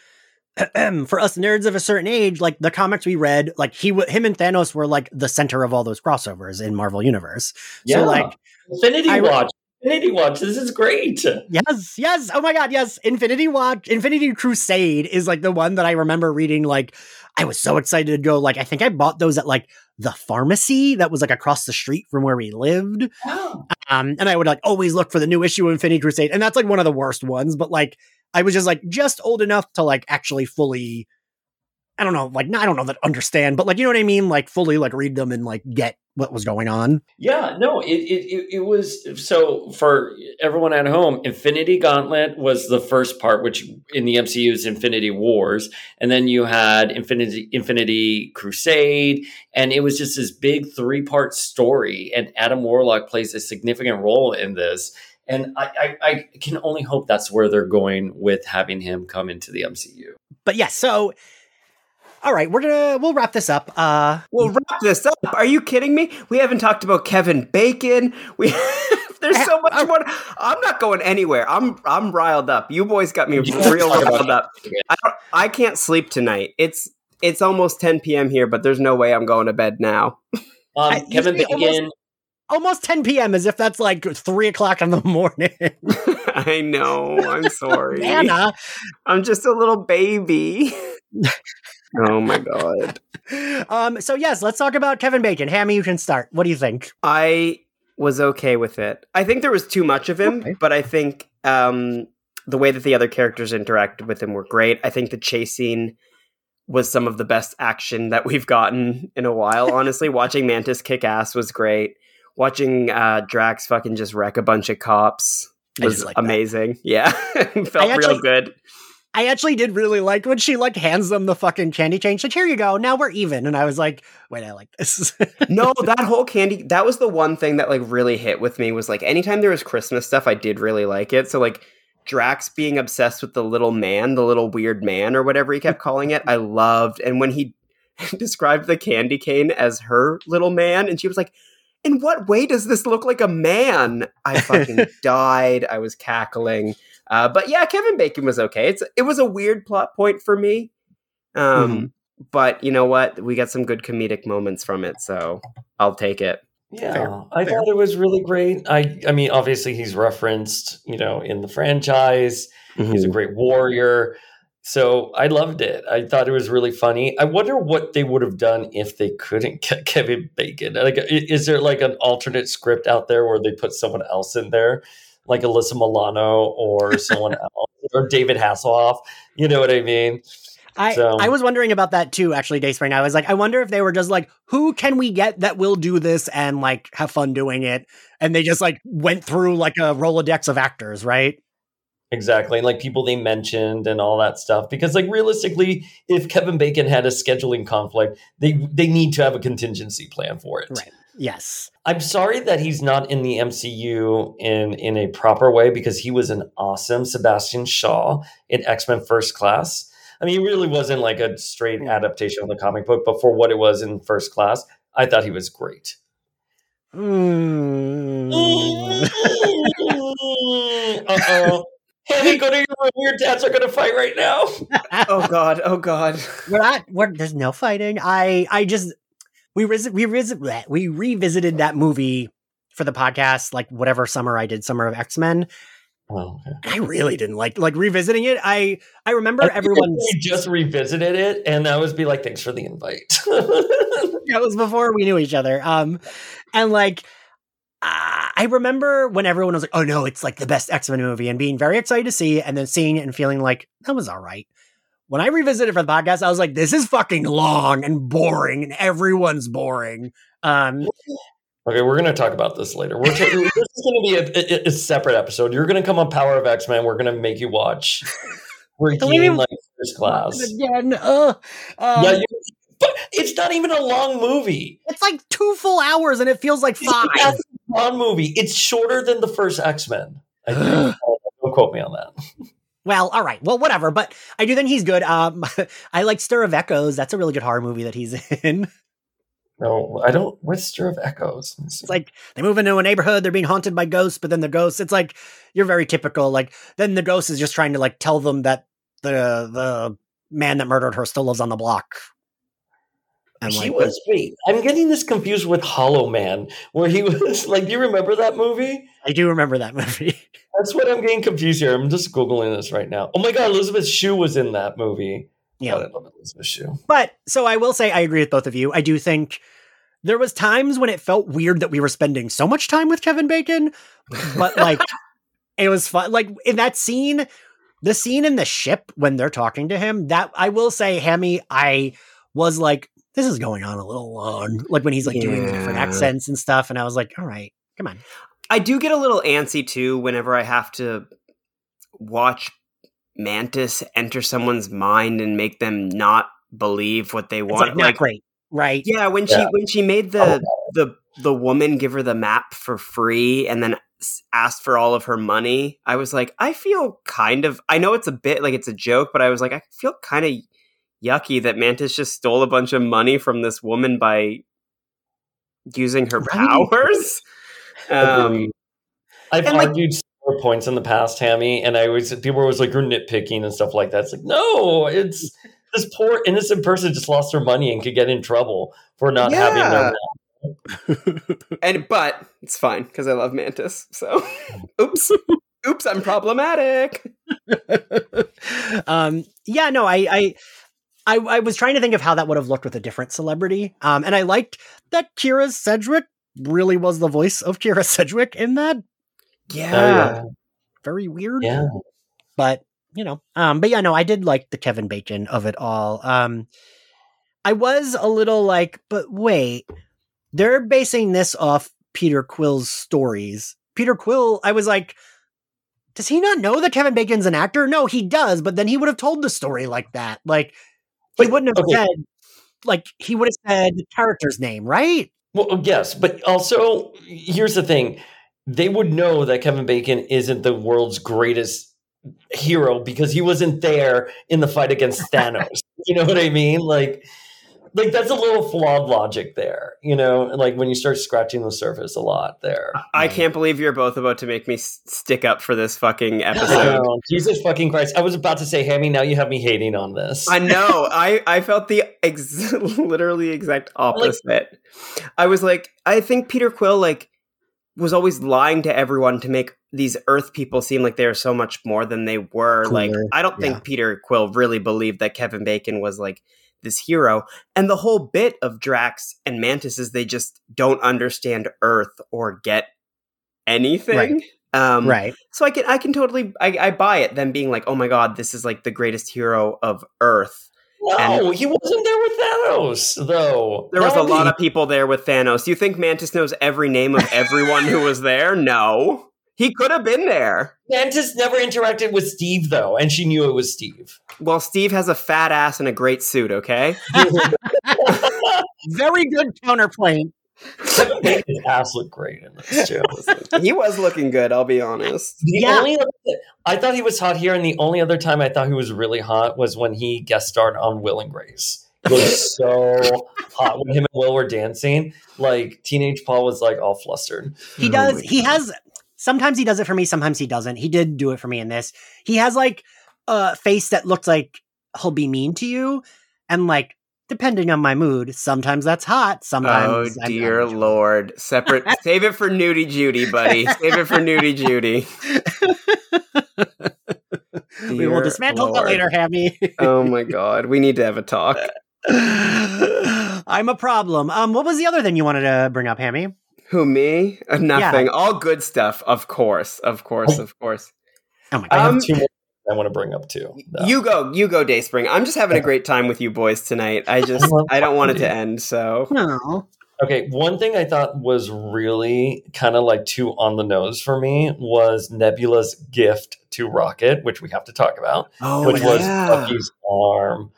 for us nerds of a certain age, like the comics we read, like he, would him and Thanos were like the center of all those crossovers in Marvel Universe. Yeah. So like
Infinity I, Watch, Infinity Watch, this is great.
Yes, yes. Oh my god, yes. Infinity Watch, Infinity Crusade is like the one that I remember reading. Like, I was so excited to go. Like, I think I bought those at like the pharmacy that was like across the street from where we lived. Oh. Um, and I would like always look for the new issue of Infinity Crusade, and that's like one of the worst ones. But like I was just like just old enough to like actually fully I don't know, like I don't know that understand, but like you know what I mean, like fully like read them and like get what was going on.
Yeah, no, it it it was so for everyone at home. Infinity Gauntlet was the first part, which in the MCU is Infinity Wars, and then you had Infinity Infinity Crusade, and it was just this big three part story. And Adam Warlock plays a significant role in this. And I, I, I, can only hope that's where they're going with having him come into the MCU.
But yes, yeah, so all right, we're gonna we'll wrap this up. Uh
We'll wrap this up. Are you kidding me? We haven't talked about Kevin Bacon. We there's so much more. I'm not going anywhere. I'm I'm riled up. You boys got me real riled up. I, I can't sleep tonight. It's it's almost 10 p.m. here, but there's no way I'm going to bed now.
Um, Kevin Bacon
almost 10 p.m. as if that's like three o'clock in the morning.
I know. I'm sorry. Anna. I'm just a little baby. oh my god.
Um, so yes, let's talk about Kevin Bacon. Hammy, you can start. What do you think?
I was okay with it. I think there was too much of him, okay. but I think um, the way that the other characters interacted with him were great. I think the chase scene was some of the best action that we've gotten in a while. Honestly, watching Mantis kick ass was great watching uh, Drax fucking just wreck a bunch of cops was like amazing. That. Yeah, felt actually, real good.
I actually did really like when she like hands them the fucking candy cane. She's like, "Here you go. Now we're even." And I was like, "Wait, I like this."
no, that whole candy. That was the one thing that like really hit with me. Was like anytime there was Christmas stuff, I did really like it. So like. Drax being obsessed with the little man, the little weird man, or whatever he kept calling it, I loved. And when he described the candy cane as her little man, and she was like, in what way does this look like a man? I fucking died. I was cackling. Uh, but yeah, Kevin Bacon was okay. It's it was a weird plot point for me. Um, mm-hmm. but you know what? We got some good comedic moments from it, so I'll take it.
Yeah,
Fair,
I
fair.
thought it was really great. I, I mean, obviously he's referenced, you know, in the franchise. He's a great warrior. So I loved it. I thought it was really funny. I wonder what they would have done if they couldn't get Kevin Bacon. Like, is there like an alternate script out there where they put someone else in there, like Alyssa Milano or someone else, or David Hasselhoff? You know what I mean?
I,
So-
I was wondering about that too, actually, Dayspring. I was like, I wonder if they were just like, who can we get that will do this and like have fun doing it? And they just like went through like a Rolodex of actors, right?
Exactly. And like people they mentioned and all that stuff. Because like realistically, if Kevin Bacon had a scheduling conflict, they they need to have a contingency plan for it.
Right. Yes.
I'm sorry that he's not in the MCU in in a proper way because he was an awesome Sebastian Shaw in X-Men First Class. I mean, he really wasn't like a straight adaptation of the comic book, but for what it was in First Class, I thought he was great.
Mm.
Uh-oh. Hammy, go to your room. Your dads are going to fight right now.
Oh god, oh god.
we're not. We're, there's no fighting. I. I just. We res- we revisit we revisited that movie for the podcast, like whatever summer I did, Summer of X Men.
Oh, okay.
I really didn't like like revisiting it. I I remember
I
everyone.
we just revisited it, and I was be like, "Thanks for the invite."
that was before we knew each other. Um, and like, uh, I remember when everyone was like, "Oh no, it's like the best X Men movie," and being very excited to see, it, and then seeing it and feeling like that was all right. When I revisited for the podcast, I was like, "This is fucking long and boring, and everyone's boring." Um,
okay, we're going to talk about this later. We're ta- this is going to be a, a, a separate episode. You're going to come on Power of X Men. We're going to make you watch. We're
Don't
like first class.
again, uh, um,
Yeah, but it's not even a long movie.
it's like two full hours, and it feels like five.
Long movie. It's shorter than the first X Men. I. Don't quote me on that.
Well, all right. Well, whatever. But I do think he's good. Um, I like Stir of Echoes. That's a really good horror movie that he's in.
No, I don't. What's Stir of Echoes? Let me see.
It's like they move into a neighborhood, they're being haunted by ghosts, but then the ghosts, it's like you're very typical. Like then the ghost is just trying to like tell them that the the man that murdered her still lives on the block. And
he
like
was wait. I'm getting this confused with Hollow Man, where he was like. Do you remember that movie?
I do remember that movie.
That's what I'm getting confused here. I'm just googling this right now. Oh my god, Elizabeth Shue was in that movie.
Yeah.
I love Elizabeth Shue.
But so I will say I agree with both of you. I do think there was times when it felt weird that we were spending so much time with Kevin Bacon, but like it was fun. Like in that scene, the scene in the ship when they're talking to him, that I will say, Hammy, I was like, this is going on a little long. Like when he's like doing the different accents and stuff, and I was like, all right, come on.
I do get a little antsy too whenever I have to watch Mantis enter someone's mind and make them not believe what they
It's
want.
like not great, right?
Yeah, when she when she made the oh, the the woman give her the map for free and then asked for all of her money, I was like, I feel kind of. I know it's a bit like it's a joke, but I was like, I feel kind of yucky that Mantis just stole a bunch of money from this woman by using her powers. Um,
I've
and, like-
argued similar points in the past, Hammy, and I was people were always like you're nitpicking and stuff like that. It's like no, it's this poor innocent person just lost their money and could get in trouble for not having their
and but it's fine because I love Mantis. So, oops, oops, I'm problematic.
um, yeah, no, I, I, I, I was trying to think of how that would have looked with a different celebrity. Um, and I liked that Kyra Sedgwick really was the voice of Kyra Sedgwick in that.
Yeah,
Very weird,
yeah.
but you know, um, but yeah, no, I did like the Kevin Bacon of it all. Um, I was a little like, but wait, they're basing this off Peter Quill's stories. Peter Quill, I was like, does he not know that Kevin Bacon's an actor? No, he does, but then he would have told the story like that. Like, he wouldn't have
okay.
said, like, he would have said the character's name, right?
Well, oh, yes, but also here's the thing: they would know that Kevin Bacon isn't the world's greatest hero because he wasn't there in the fight against Thanos. you know what I mean? Like, like that's a little flawed logic there, you know, like when you start scratching the surface a lot there.
I can't believe you're both about to make me stick up for this fucking episode.
know. Jesus fucking Christ. I was about to say, Hammy, now you have me hating on this.
I know. I I felt the ex- literally exact opposite. I was like, I think Peter Quill like was always lying to everyone to make these Earth people seem like they are so much more than they were. Like, I don't
Yeah.
think Peter Quill really believed that Kevin Bacon was like this hero. And the whole bit of Drax and Mantis is they just don't understand Earth or get anything. Um,
right.
so I can I can totally I, I buy it. Them being like, oh my god, this is like the greatest hero of Earth.
no, he wasn't there with Thanos, though.
There was a
would
lot of people there with Thanos. Do you think Mantis knows every name of everyone who was there? No, he could have been there.
Mantis never interacted with Steve, though, and she knew it was Steve.
Well, Steve has a fat ass and a great suit. Okay,
Very good counterpoint.
Kevin Bacon's ass looked great in this, too.
he was looking good. I'll be honest.
The
Yeah.
only I thought he was hot here, and the only other time I thought he was really hot was when he guest starred on Will and Grace. He was so hot when him and Will were dancing. Like teenage Paul was like all flustered.
He does.
my
He
God.
has. Sometimes he does it for me. Sometimes he doesn't. He did do it for me in this. He has like a face that looks like he'll be mean to you, and like depending on my mood, sometimes that's hot.
Oh
Sometimes, I'm- Oh,
dear
I'm-
lord! Separate. Save it for Nudie Judy, buddy. Save it for Nudie Judy.
we will
Dear
dismantle that
Lord.
later, Hammy.
Oh my god, we need to have a talk.
I'm a problem. Um, what was the other thing you wanted to bring up, Hammy?
Who me? Nothing. All good stuff, of course, of course, of course.
Oh my
I have
Um,
two more I want to bring up too. though.
You go, you go, Dayspring. I'm just having a great time with you boys tonight. I just, I don't want it to end. So
no.
Okay, one thing I thought was really kind of like too on the nose for me was Nebula's gift to Rocket, which we have to talk about,
oh
which was Bucky's arm.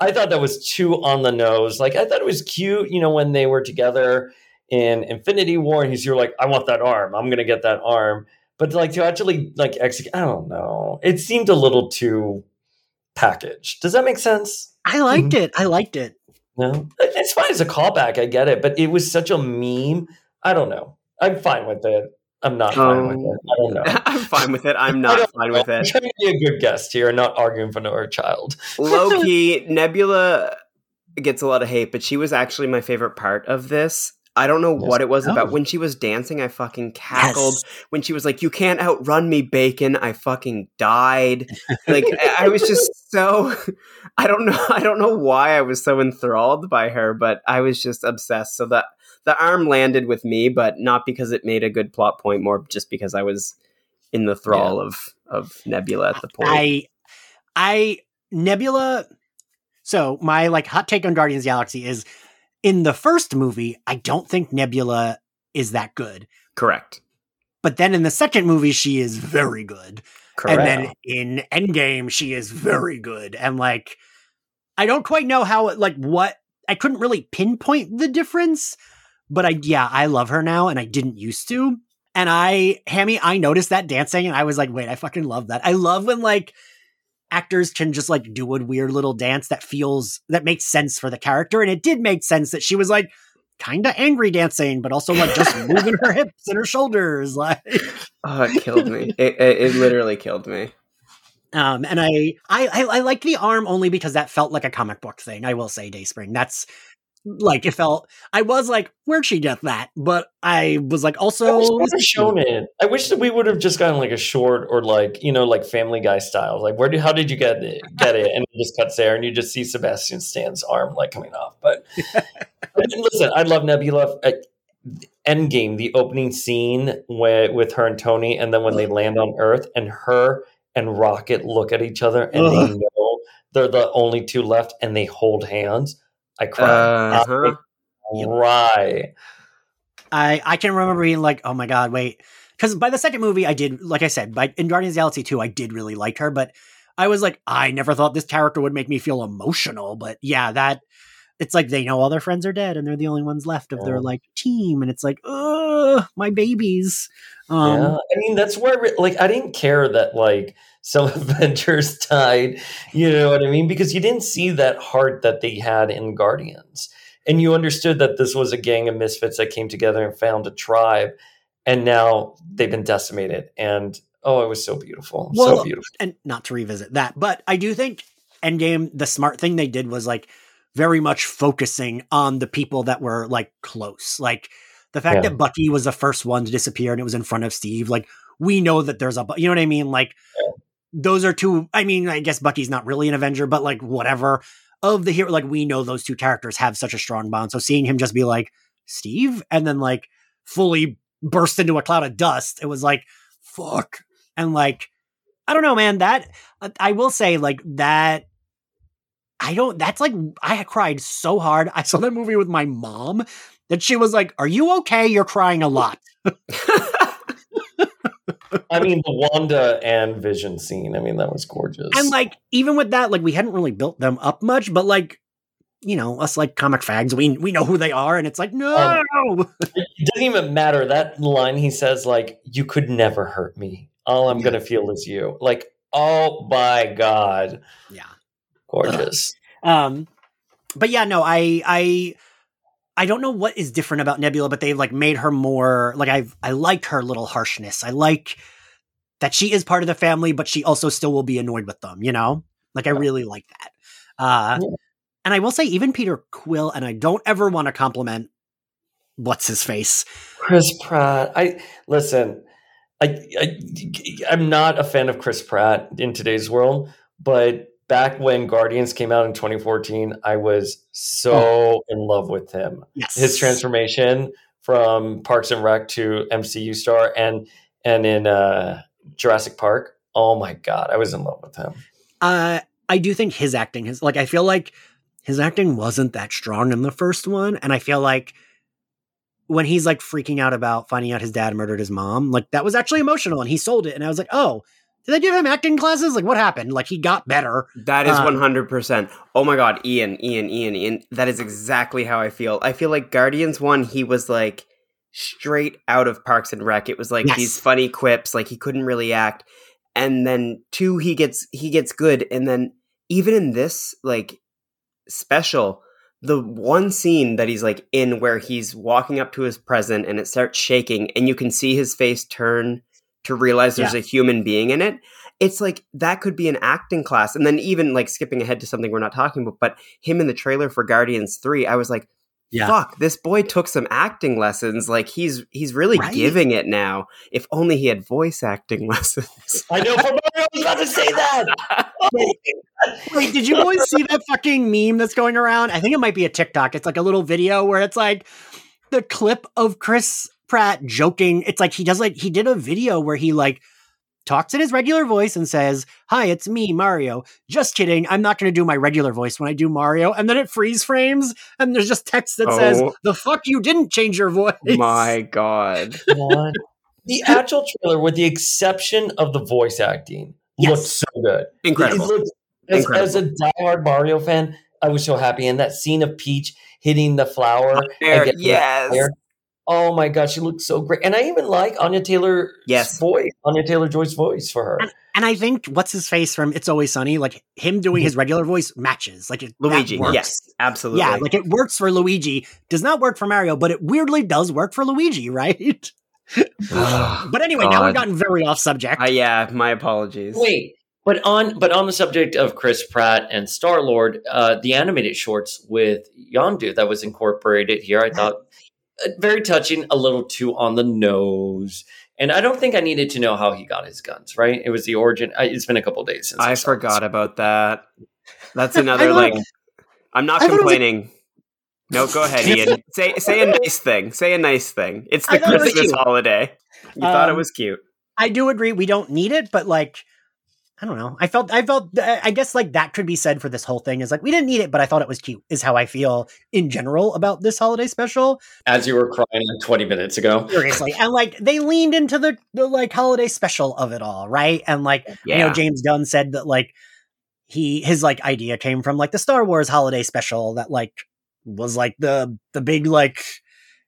I thought that was too on the nose. Like I thought it was cute, you know, when they were together in Infinity War, and he's you're like, I want that arm. I'm gonna get that arm. But like to actually like execute, I don't know. It seemed a little too packaged. Does that make sense?
I liked it. I liked it.
No, it's fine as a callback. I get it, but it was such a meme. I don't know. I'm fine with it. I'm not fine with
Um,
it. I don't know.
I'm fine with it. I'm not fine
know.
with
I'm
it.
trying to be a good guest here and not arguing for our child.
Low key, Nebula gets a lot of hate, but she was actually my favorite part of this. I don't know
Yes.
what it was
Oh.
about. When she was dancing, I fucking cackled.
Yes.
When she was like, "You can't outrun me, Bacon," I fucking died. Like I was just so. I don't know. I don't know why I was so enthralled by her, but I was just obsessed. So that the arm landed with me, but not because it made a good plot point, more just because I was in the thrall of of Nebula at the point.
I, I Nebula. So my like hot take on Guardians of the Galaxy is in the first movie, I don't think Nebula is that good.
Correct.
But then in the second movie, she is very good.
Correct.
And then in Endgame, she is very good. And like, I don't quite know how, like, what I couldn't really pinpoint the difference, but I, yeah, I love her now and I didn't used to. And I, Hammy, I noticed that dancing and I was like, wait, I fucking love that. I love when like actors can just like do a weird little dance that feels, that makes sense for the character. And it did make sense that she was like, kind of angry dancing, but also like just moving her hips and her shoulders. Like,
Oh, it killed me. It, it, it literally killed me.
Um, and I, I, I, I like the arm only because that felt like a comic book thing. I will say, Dayspring. That's like it felt. I was like, where'd she get that? But I was like,
I
also,
wish would have shown it. I wish that we would have just gotten like a short or like you know like Family Guy style. Like where do how did you get it? Get it? And it just cuts there, and you just see Sebastian Stan's arm like coming off. But I mean, listen, I love Nebula. I, Endgame, the opening scene with, with her and Tony, and then when they land on Earth, and her and Rocket look at each other, and they know they're the only two left, and they hold hands. I cry.
Uh-huh.
I cry.
I, I can remember being like, oh my god, wait, because by the second movie, I did, like I said, by in Guardians of the Galaxy two, I did really like her, but I was like, I never thought this character would make me feel emotional. But yeah, that it's like they know all their friends are dead and they're the only ones left of
Yeah.
their like team and it's like ugh my babies um
yeah, I mean that's where like I didn't care that like some Avengers died, you know what I mean? Because you didn't see that heart that they had in Guardians, and you understood that this was a gang of misfits that came together and found a tribe, and now they've been decimated. And oh, it was so beautiful,
Well,
so beautiful.
and not to revisit that, but I do think Endgame, the smart thing they did was like very much focusing on the people that were like close. Like the fact
Yeah.
that Bucky was the first one to disappear and it was in front of Steve, like we know that there's a, you know what I mean? Like those are two, I mean, I guess Bucky's not really an Avenger, but like whatever of the hero, like we know those two characters have such a strong bond. So seeing him just be like, Steve, and then like fully burst into a cloud of dust, it was like, fuck. And like, I don't know, man. That uh, I will say, like that. I don't. That's like I cried so hard. I saw that movie with my mom that she was like, "Are you okay? You're crying a lot."
I mean, the Wanda and Vision scene. I mean, that was gorgeous.
And like, even with that, like we hadn't really built them up much, but like, you know, us like comic fags, we we know who they are, and it's like, no,
it doesn't even matter. That line he says, like, "You could never hurt me. All I'm gonna feel is you." Like, oh my god,
yeah.
gorgeous.
Um, but yeah, no, I I I don't know what is different about Nebula, but they've like made her more like I've I like her little harshness. I like that she is part of the family, but she also still will be annoyed with them, you know? Like I really like that. Uh
Yeah.
and I will say even Peter Quill, and I don't ever want to compliment what's his face.
Chris Pratt. I listen. I, I I'm not a fan of Chris Pratt in today's world, but back when Guardians came out in 2014, I was so in love with him.
Yes.
His transformation from Parks and Rec to MCU star, and and in uh, Jurassic Park. Oh my god, I was in love with him.
Uh, I do think his acting has like I feel like his acting wasn't that strong in the first one, and I feel like when he's like freaking out about finding out his dad murdered his mom, like that was actually emotional, and he sold it, and I was like, oh, did they give him acting classes? Like what happened? Like he got better.
That is
Um,
one hundred percent. Oh my god, Ian, Ian, Ian, Ian. That is exactly how I feel. I feel like Guardians one, he was like straight out of Parks and Rec. It was like
Yes.
these funny quips, like he couldn't really act. And then two, he gets he gets good. And then even in this like special, the one scene that he's like in where he's walking up to his present and it starts shaking, and you can see his face turn to realize there's a human being in it it's like that could be an acting class and then even like skipping ahead to something we're not talking about but him in the trailer for guardians 3 i was like
Yeah.
fuck this boy took some acting lessons like he's he's really
Right?
giving it now if only he had voice acting lessons
I know for Mario, I was about to say that. Oh,
Wait, did you always see that fucking meme that's going around? I think it might be a TikTok. It's like a little video where it's like the clip of Chris Pratt joking. It's like he does like he did a video where he like talks in his regular voice and says, "Hi, it's me, Mario." Just kidding. I'm not going to do my regular voice when I do Mario. And then it freeze frames and there's just text that says,
Oh.
"The fuck you didn't change your voice."
my god
the actual trailer, with the exception of the voice acting,
Yes.
looked so good.
incredible
looked, as,
Incredible.
as a diehard Mario fan, I was so happy. And that scene of Peach hitting the flower, and
There-
getting the
yes
fire, Oh my god, she looked so great, and I even like Anya Taylor's
Yes.
voice, Anya Taylor Joy's voice for her.
And I think what's his face from It's Always Sunny, like him doing his regular voice matches. Like it,
luigi yes absolutely
Yeah, like it works for Luigi. Does not work for Mario, but it weirdly does work for Luigi, right? but anyway, now we've gotten very off subject.
Uh, yeah my apologies
Wait, but on but on the subject of Chris Pratt and Star Lord, uh, the animated shorts with Yondu that was incorporated here, I thought very touching, a little too on the nose. And I don't think I needed to know how he got his guns. Right? It was the origin. I, it's been a couple days since
i
saw
forgot
this.
about that that's another
don't-
like i'm not
I thought was
complaining no go ahead ian say say a nice thing say a nice thing it's the
thought it
christmas holiday you thought it
Um,
was cute
I do agree we don't need it, but like I don't know. I felt I felt uh, I guess like that could be said for this whole thing is like we didn't need it, but I thought it was cute. Is how I feel in general about this holiday special.
As you were crying like 20 minutes ago.
Seriously, and like they leaned into the the like holiday special of it all, right? And like you know James Gunn said that like he his like idea came from like the Star Wars holiday special that like was like the the big like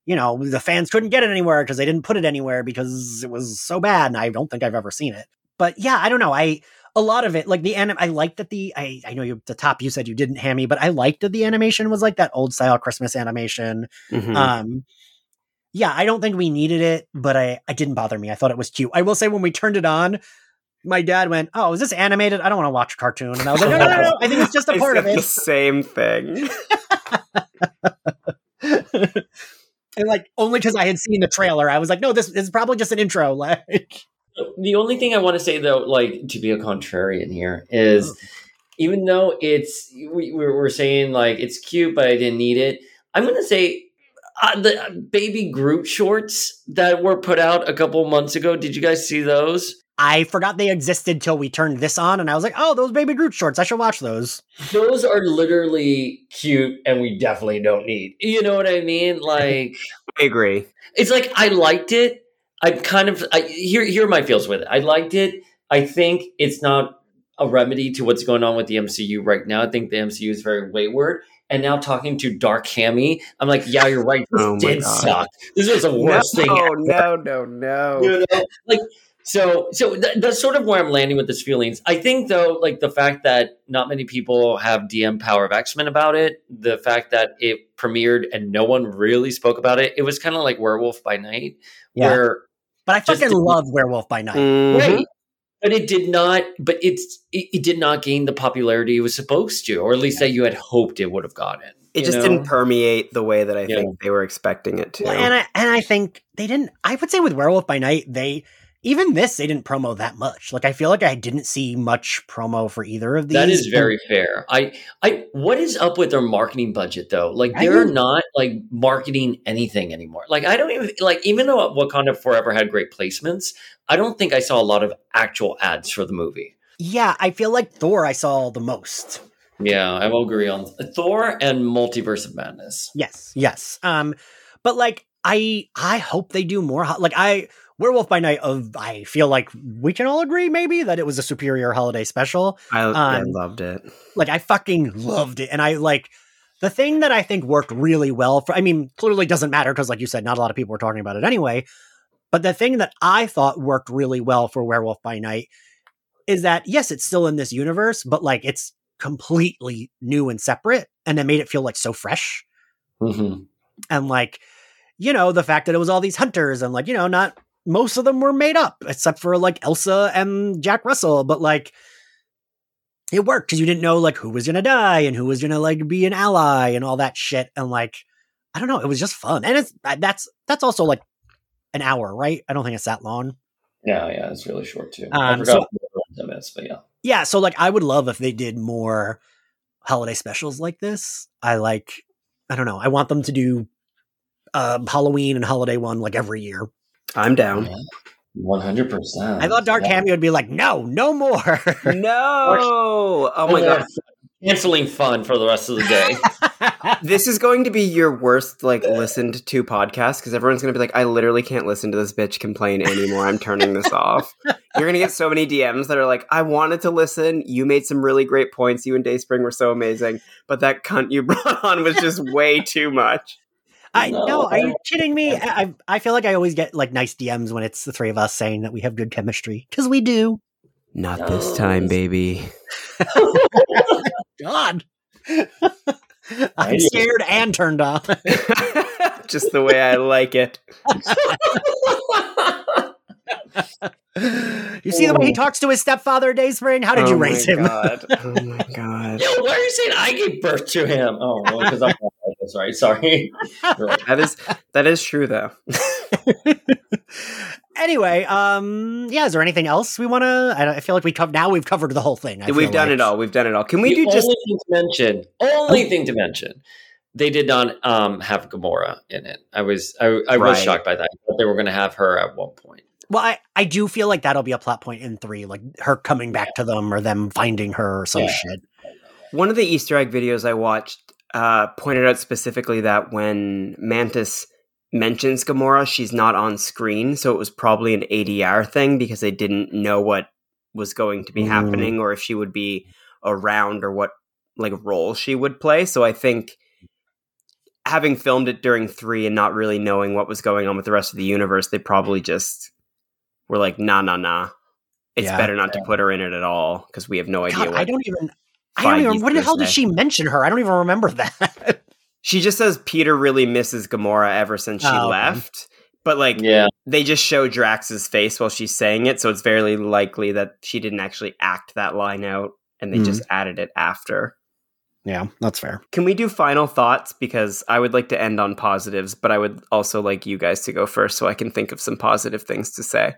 you know the fans couldn't get it anywhere because they didn't put it anywhere because it was so bad and i don't think i've ever seen it but yeah i don't know i a lot of it like the anim i liked that the i i know you the top you said you didn't hammy but i liked that the animation was like that old style christmas animation
Mhm.
um yeah i don't think we needed it but i it didn't bother me i thought it was cute i will say when we turned it on my dad went oh is this animated i don't want to watch a cartoon and i was like no no no, no. i think it's just a
I
part of it
the same thing.
and like only because I had seen the trailer, I was like, no, this is probably just an intro. Like,
The only thing I want to say though, like to be a contrarian here, is even though it's we, we're, saying like it's cute, but I didn't need it. I'm going to say uh, the baby Groot shorts that were put out a couple months ago. Did you guys see those?
I forgot they existed till we turned this on, and I was like, oh, those baby Groot shorts, I should watch those.
Those are literally cute, and we definitely don't need. You know what I mean? Like
I agree.
it's like I liked it. I kind of I, here here are my feels with it. I liked it. I think it's not a remedy to what's going on with the MCU right now. I think the MCU is very wayward. And now talking to Dark Hammy, I'm like, yeah, you're right. This
Oh
did
God.
suck. This was the worst
no,
thing. Oh
no, no, no.
You know? Like so so th- that's sort of where I'm landing with this feelings. I think though, like the fact that not many people have DM Power of X-Men about it, the fact that it premiered and no one really spoke about it, it was kind of like Werewolf by Night,
Yeah.
where
But I fucking
to-
love Werewolf by Night.
Mhm.
right. But it did not. But it's it, it did not gain the popularity it was supposed to, or at least that you had hoped it would have gotten.
It just
know?
didn't permeate the way that I
Yeah.
think they were expecting it to.
Well, and I and I think they didn't. I would say with Werewolf by Night, they even this they didn't promo that much. Like I feel like I didn't see much promo for either of these.
That is very fair. I, I, what is up with their marketing budget though? Like they're not like marketing anything anymore. Like I don't even like even though Wakanda Forever had great placements, I don't think I saw a lot of actual ads for the movie.
Yeah, I feel like Thor I saw the most.
Yeah, I will agree on Thor and Multiverse of Madness.
Yes, yes. Um, but like I I hope they do more. Like I Werewolf by Night of I feel like we can all agree maybe that it was a superior holiday special.
I, I
um,
loved it.
Like I fucking loved it, and I like the thing that I think worked really well for. I mean, clearly doesn't matter because, like you said, not a lot of people were talking about it anyway. But the thing that I thought worked really well for Werewolf by Night is that yes, it's still in this universe, but like it's completely new and separate, and it made it feel like so fresh
hmm
and like you know the fact that it was all these hunters and like you know not most of them were made up except for like elsa and jack russell but like it worked because you didn't know like who was gonna die and who was gonna like be an ally and all that shit and like i don't know it was just fun and it's uh, that's that's also like an hour right i don't think it's that long
Yeah, yeah, it's really short too. I
Um,
forgot
so-
what the minutes, but yeah.
yeah so like i would love if they did more holiday specials like this i like i don't know i want them to do uh halloween and holiday one like every year
I'm down.
One hundred percent.
I thought Dark Hammy would be like, no, no more.
no! Oh my god.
Canceling fun for the rest of the day.
This is going to be your worst like listened to podcast because everyone's going to be like, I literally can't listen to this bitch complain anymore. I'm turning this off. You're going to get so many DMs that are like, I wanted to listen. You made some really great points. You and Dayspring were so amazing, but that cunt you brought on was just way too much.
I
No.
know. Are you kidding me? I, I I feel like I always get like nice DMs when it's the three of us saying that we have good chemistry because we do.
Not
No.
this time, baby.
God, I'm scared and turned on.
just the way I like it.
you see the way he oh. talks to his stepfather, Dayspring? How did you
Oh my
raise him?
God. Oh my god.
Yo, why are you saying I gave birth to him? Oh, well, because I'm that's right. Sorry.
That is that is true though.
anyway, um, yeah. Is there anything else we want to? I, I feel like we covered. Now we've covered the whole thing. I
We've done
like.
it all. We've done it all. Can we
the
do just
only thing to mention? Only thing to mention. They did not um, have Gamora in it. I was I, I was
Right.
shocked by that. I they were going to have her at one point.
Well, I, I do feel like that'll be a plot point in three, like her coming back to them or them finding her or some
Yeah.
shit.
One of the Easter egg videos I watched uh, pointed out specifically that when Mantis mentions Gamora, she's not on screen, so it was probably an ADR thing because they didn't know what was going to be
Mm.
happening or if she would be around or what like role she would play. So I think having filmed it during three and not really knowing what was going on with the rest of the universe, they probably just were like, nah, nah, nah. It's
Yeah.
better not to put her in it at all because we have no idea
God,
what
I don't even. I don't even. What the hell did she mention her? I don't even remember that.
She just says Peter really misses Gamora ever since she
Oh, okay.
left. But like
Yeah.
they just show Drax's face while she's saying it, so it's very likely that she didn't actually act that line out and they
Mhm.
just added it after.
yeah, that's fair.
Can we do final thoughts? Because I would like to end on positives, but I would also like you guys to go first so I can think of some positive things to say.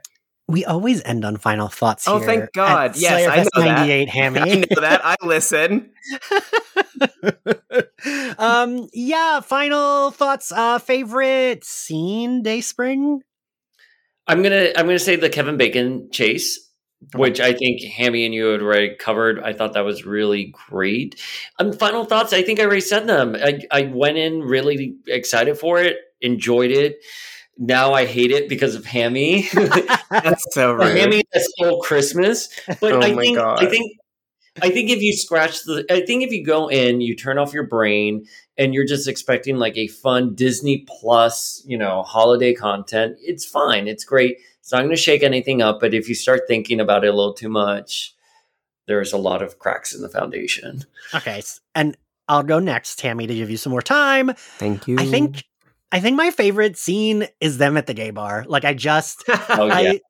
We always end on final thoughts.
Oh,
here
thank God. Yes, I
Slayerfest
know that.
98,
I know that. I listen.
um, yeah. Final thoughts. Uh, favorite scene, Dayspring.
I'm gonna I'm gonna say the Kevin Bacon chase, which I think Hammy and you had already covered. I thought that was really great. Um, final thoughts. I think I already said them. I, I went in really excited for it, enjoyed it. Now I hate it because of Hammy.
That's so
Or
rude.
Hammy that stole Christmas. But
Oh
I
my
think
God.
I think I think if you scratch the I think if you go in, you turn off your brain and you're just expecting like a fun Disney plus, you know, holiday content, it's fine. It's great. It's not gonna shake anything up, but if you start thinking about it a little too much, there's a lot of cracks in the foundation.
Okay, and I'll go next, Hammy, to give you some more time.
Thank you.
I think. I think my favorite scene is them at the gay bar. Like I just
Oh, yeah.
I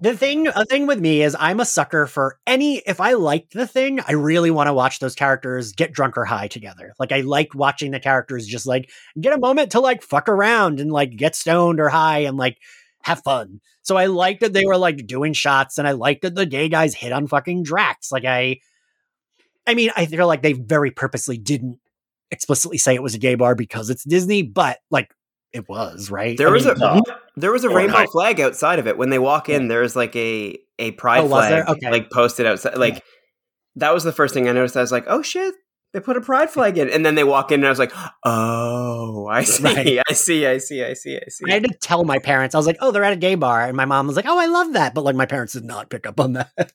the thing a thing with me is I'm a sucker for any if I liked the thing, I really want to watch those characters get drunk or high together. Like I like watching the characters just like get a moment to like fuck around and like get stoned or high and like have fun. So I liked that they were like doing shots and I liked that the gay guys hit on fucking Drax. Like I I mean, I feel like they very purposely didn't explicitly say it was a gay bar because it's Disney, but like it was, right?
There
I
was
mean,
a there was a
Or
rainbow flag outside of it when they walk in. There's like a a pride
Oh,
flag
Okay.
like posted outside. Like that was the first thing I noticed. I was like, oh shit, they put a pride flag in, and then they walk in, and I was like, oh, I see,
Right.
I see, I see, I see, I see.
I had to tell my parents. I was like, "Oh, they're at a gay bar," and my mom was like, "Oh, I love that," but like my parents did not pick up on that.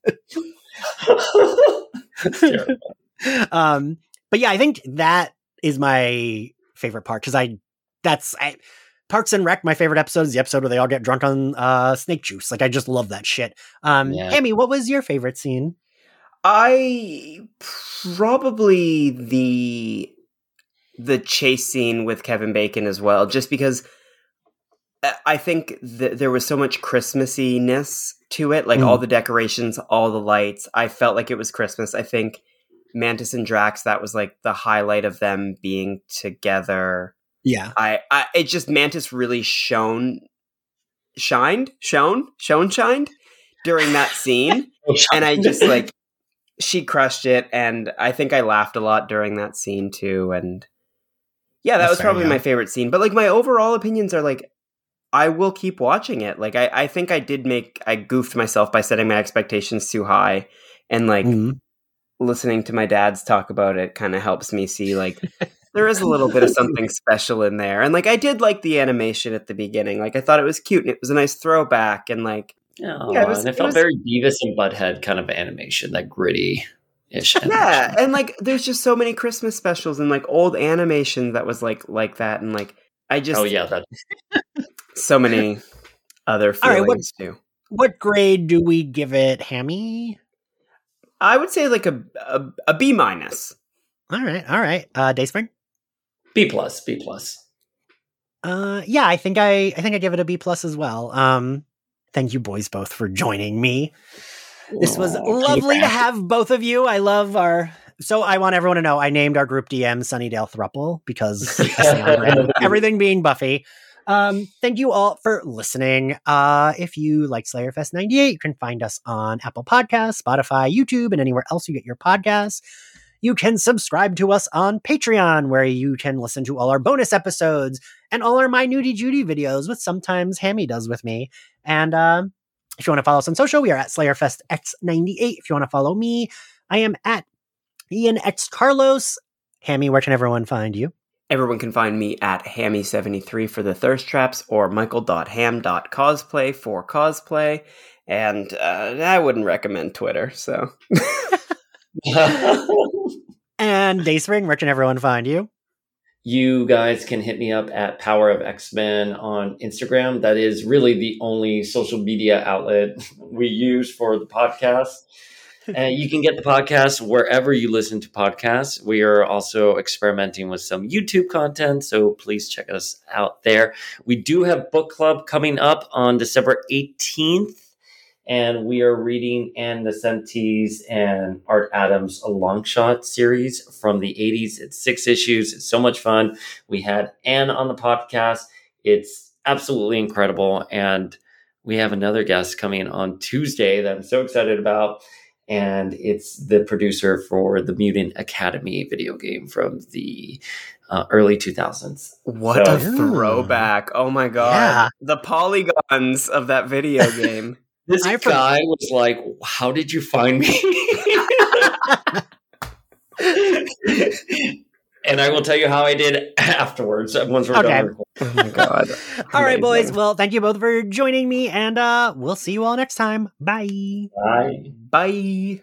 Um, but yeah, I think that is my favorite part because I that's I, Parks and Rec. My favorite episode is the episode where they all get drunk on uh, snake juice. Like I just love that shit. Um,
Yeah.
Hammy, what was your favorite scene?
I probably the the chase scene with Kevin Bacon as well, just because I- I think th- there was so much Christmassiness to it, like
Mm.
all the decorations, all the lights. I felt like it was Christmas. I think Mantis and Drax that was like the highlight of them being together.
Yeah,
I, I it just Mantis really shone, shined, shone, shone, shined during that scene and I just like she crushed it, and I think I laughed a lot during that scene too. And yeah, that
That's
was probably
yeah.
my favorite scene. But like my overall opinions are like I will keep watching it. Like I, I think I did make I goofed myself by setting my expectations too high, and like
Mhm.
listening to my dad's talk about it kind of helps me see like. There is a little bit of something special in there. And like I did like the animation at the beginning. Like I thought it was cute and it was a nice throwback and like
Yeah,
Yeah, it was-
and it
it
felt
was-
very Beavis and Butthead kind of animation, that gritty ish.
yeah and like there's just so many christmas specials and like old animation that was like like that and like i just
Oh yeah, that
so many other
All right, what-
too
What grade do we give it, Hammy?
i would say like a a, a b minus
All right, all right. Uh, Dayspring.
B plus, B plus.
Uh, yeah, I think I, I think I give it a B plus as well. Um, thank you boys both for joining me. This was lovely to have both of you. I love our. So I want everyone to know I named our group DM Sunnydale Thruple because everything being Buffy. Um, thank you all for listening. Uh, if you like Slayerfest 98, you can find us on Apple Podcasts, Spotify, YouTube, and anywhere else you get your podcasts. You can subscribe to us on Patreon, where you can listen to all our bonus episodes and all our My Nudie Judy videos, which sometimes Hammy does with me. And um, if you want to follow us on social, we are at SlayerFest X98. If you want to follow me, I am at Ian X Carlos. Hammy, where can everyone find you?
everyone can find me at hammy73 for the thirst traps or michael.ham.cosplay for cosplay and uh, i wouldn't recommend twitter so
And Dayspring, where can everyone find you?
you guys can hit me up at Power of X Men on Instagram. That is really the only social media outlet we use for the podcast. and you can get the podcast wherever you listen to podcasts. We are also experimenting with some YouTube content, so please check us out there. We do have book club coming up on December 18th and we are reading Ann Nocenti's and Art Adams' a Longshot series from the 80s. It's six issues. It's so much fun. We had Ann on the podcast. It's absolutely incredible. And we have another guest coming on Tuesday that I'm so excited about. And it's the producer for the Mutant Academy video game from the uh, early 2000s.
What so, a throwback. Oh my God. Yeah. The polygons of that video game.
This I guy was like, "How did you find me?" and I will tell you how I did afterwards once we're okay. done.
Oh my god!
all right, boys. Well, thank you both for joining me, and uh, we'll see you all next time. Bye.
Bye.
Bye.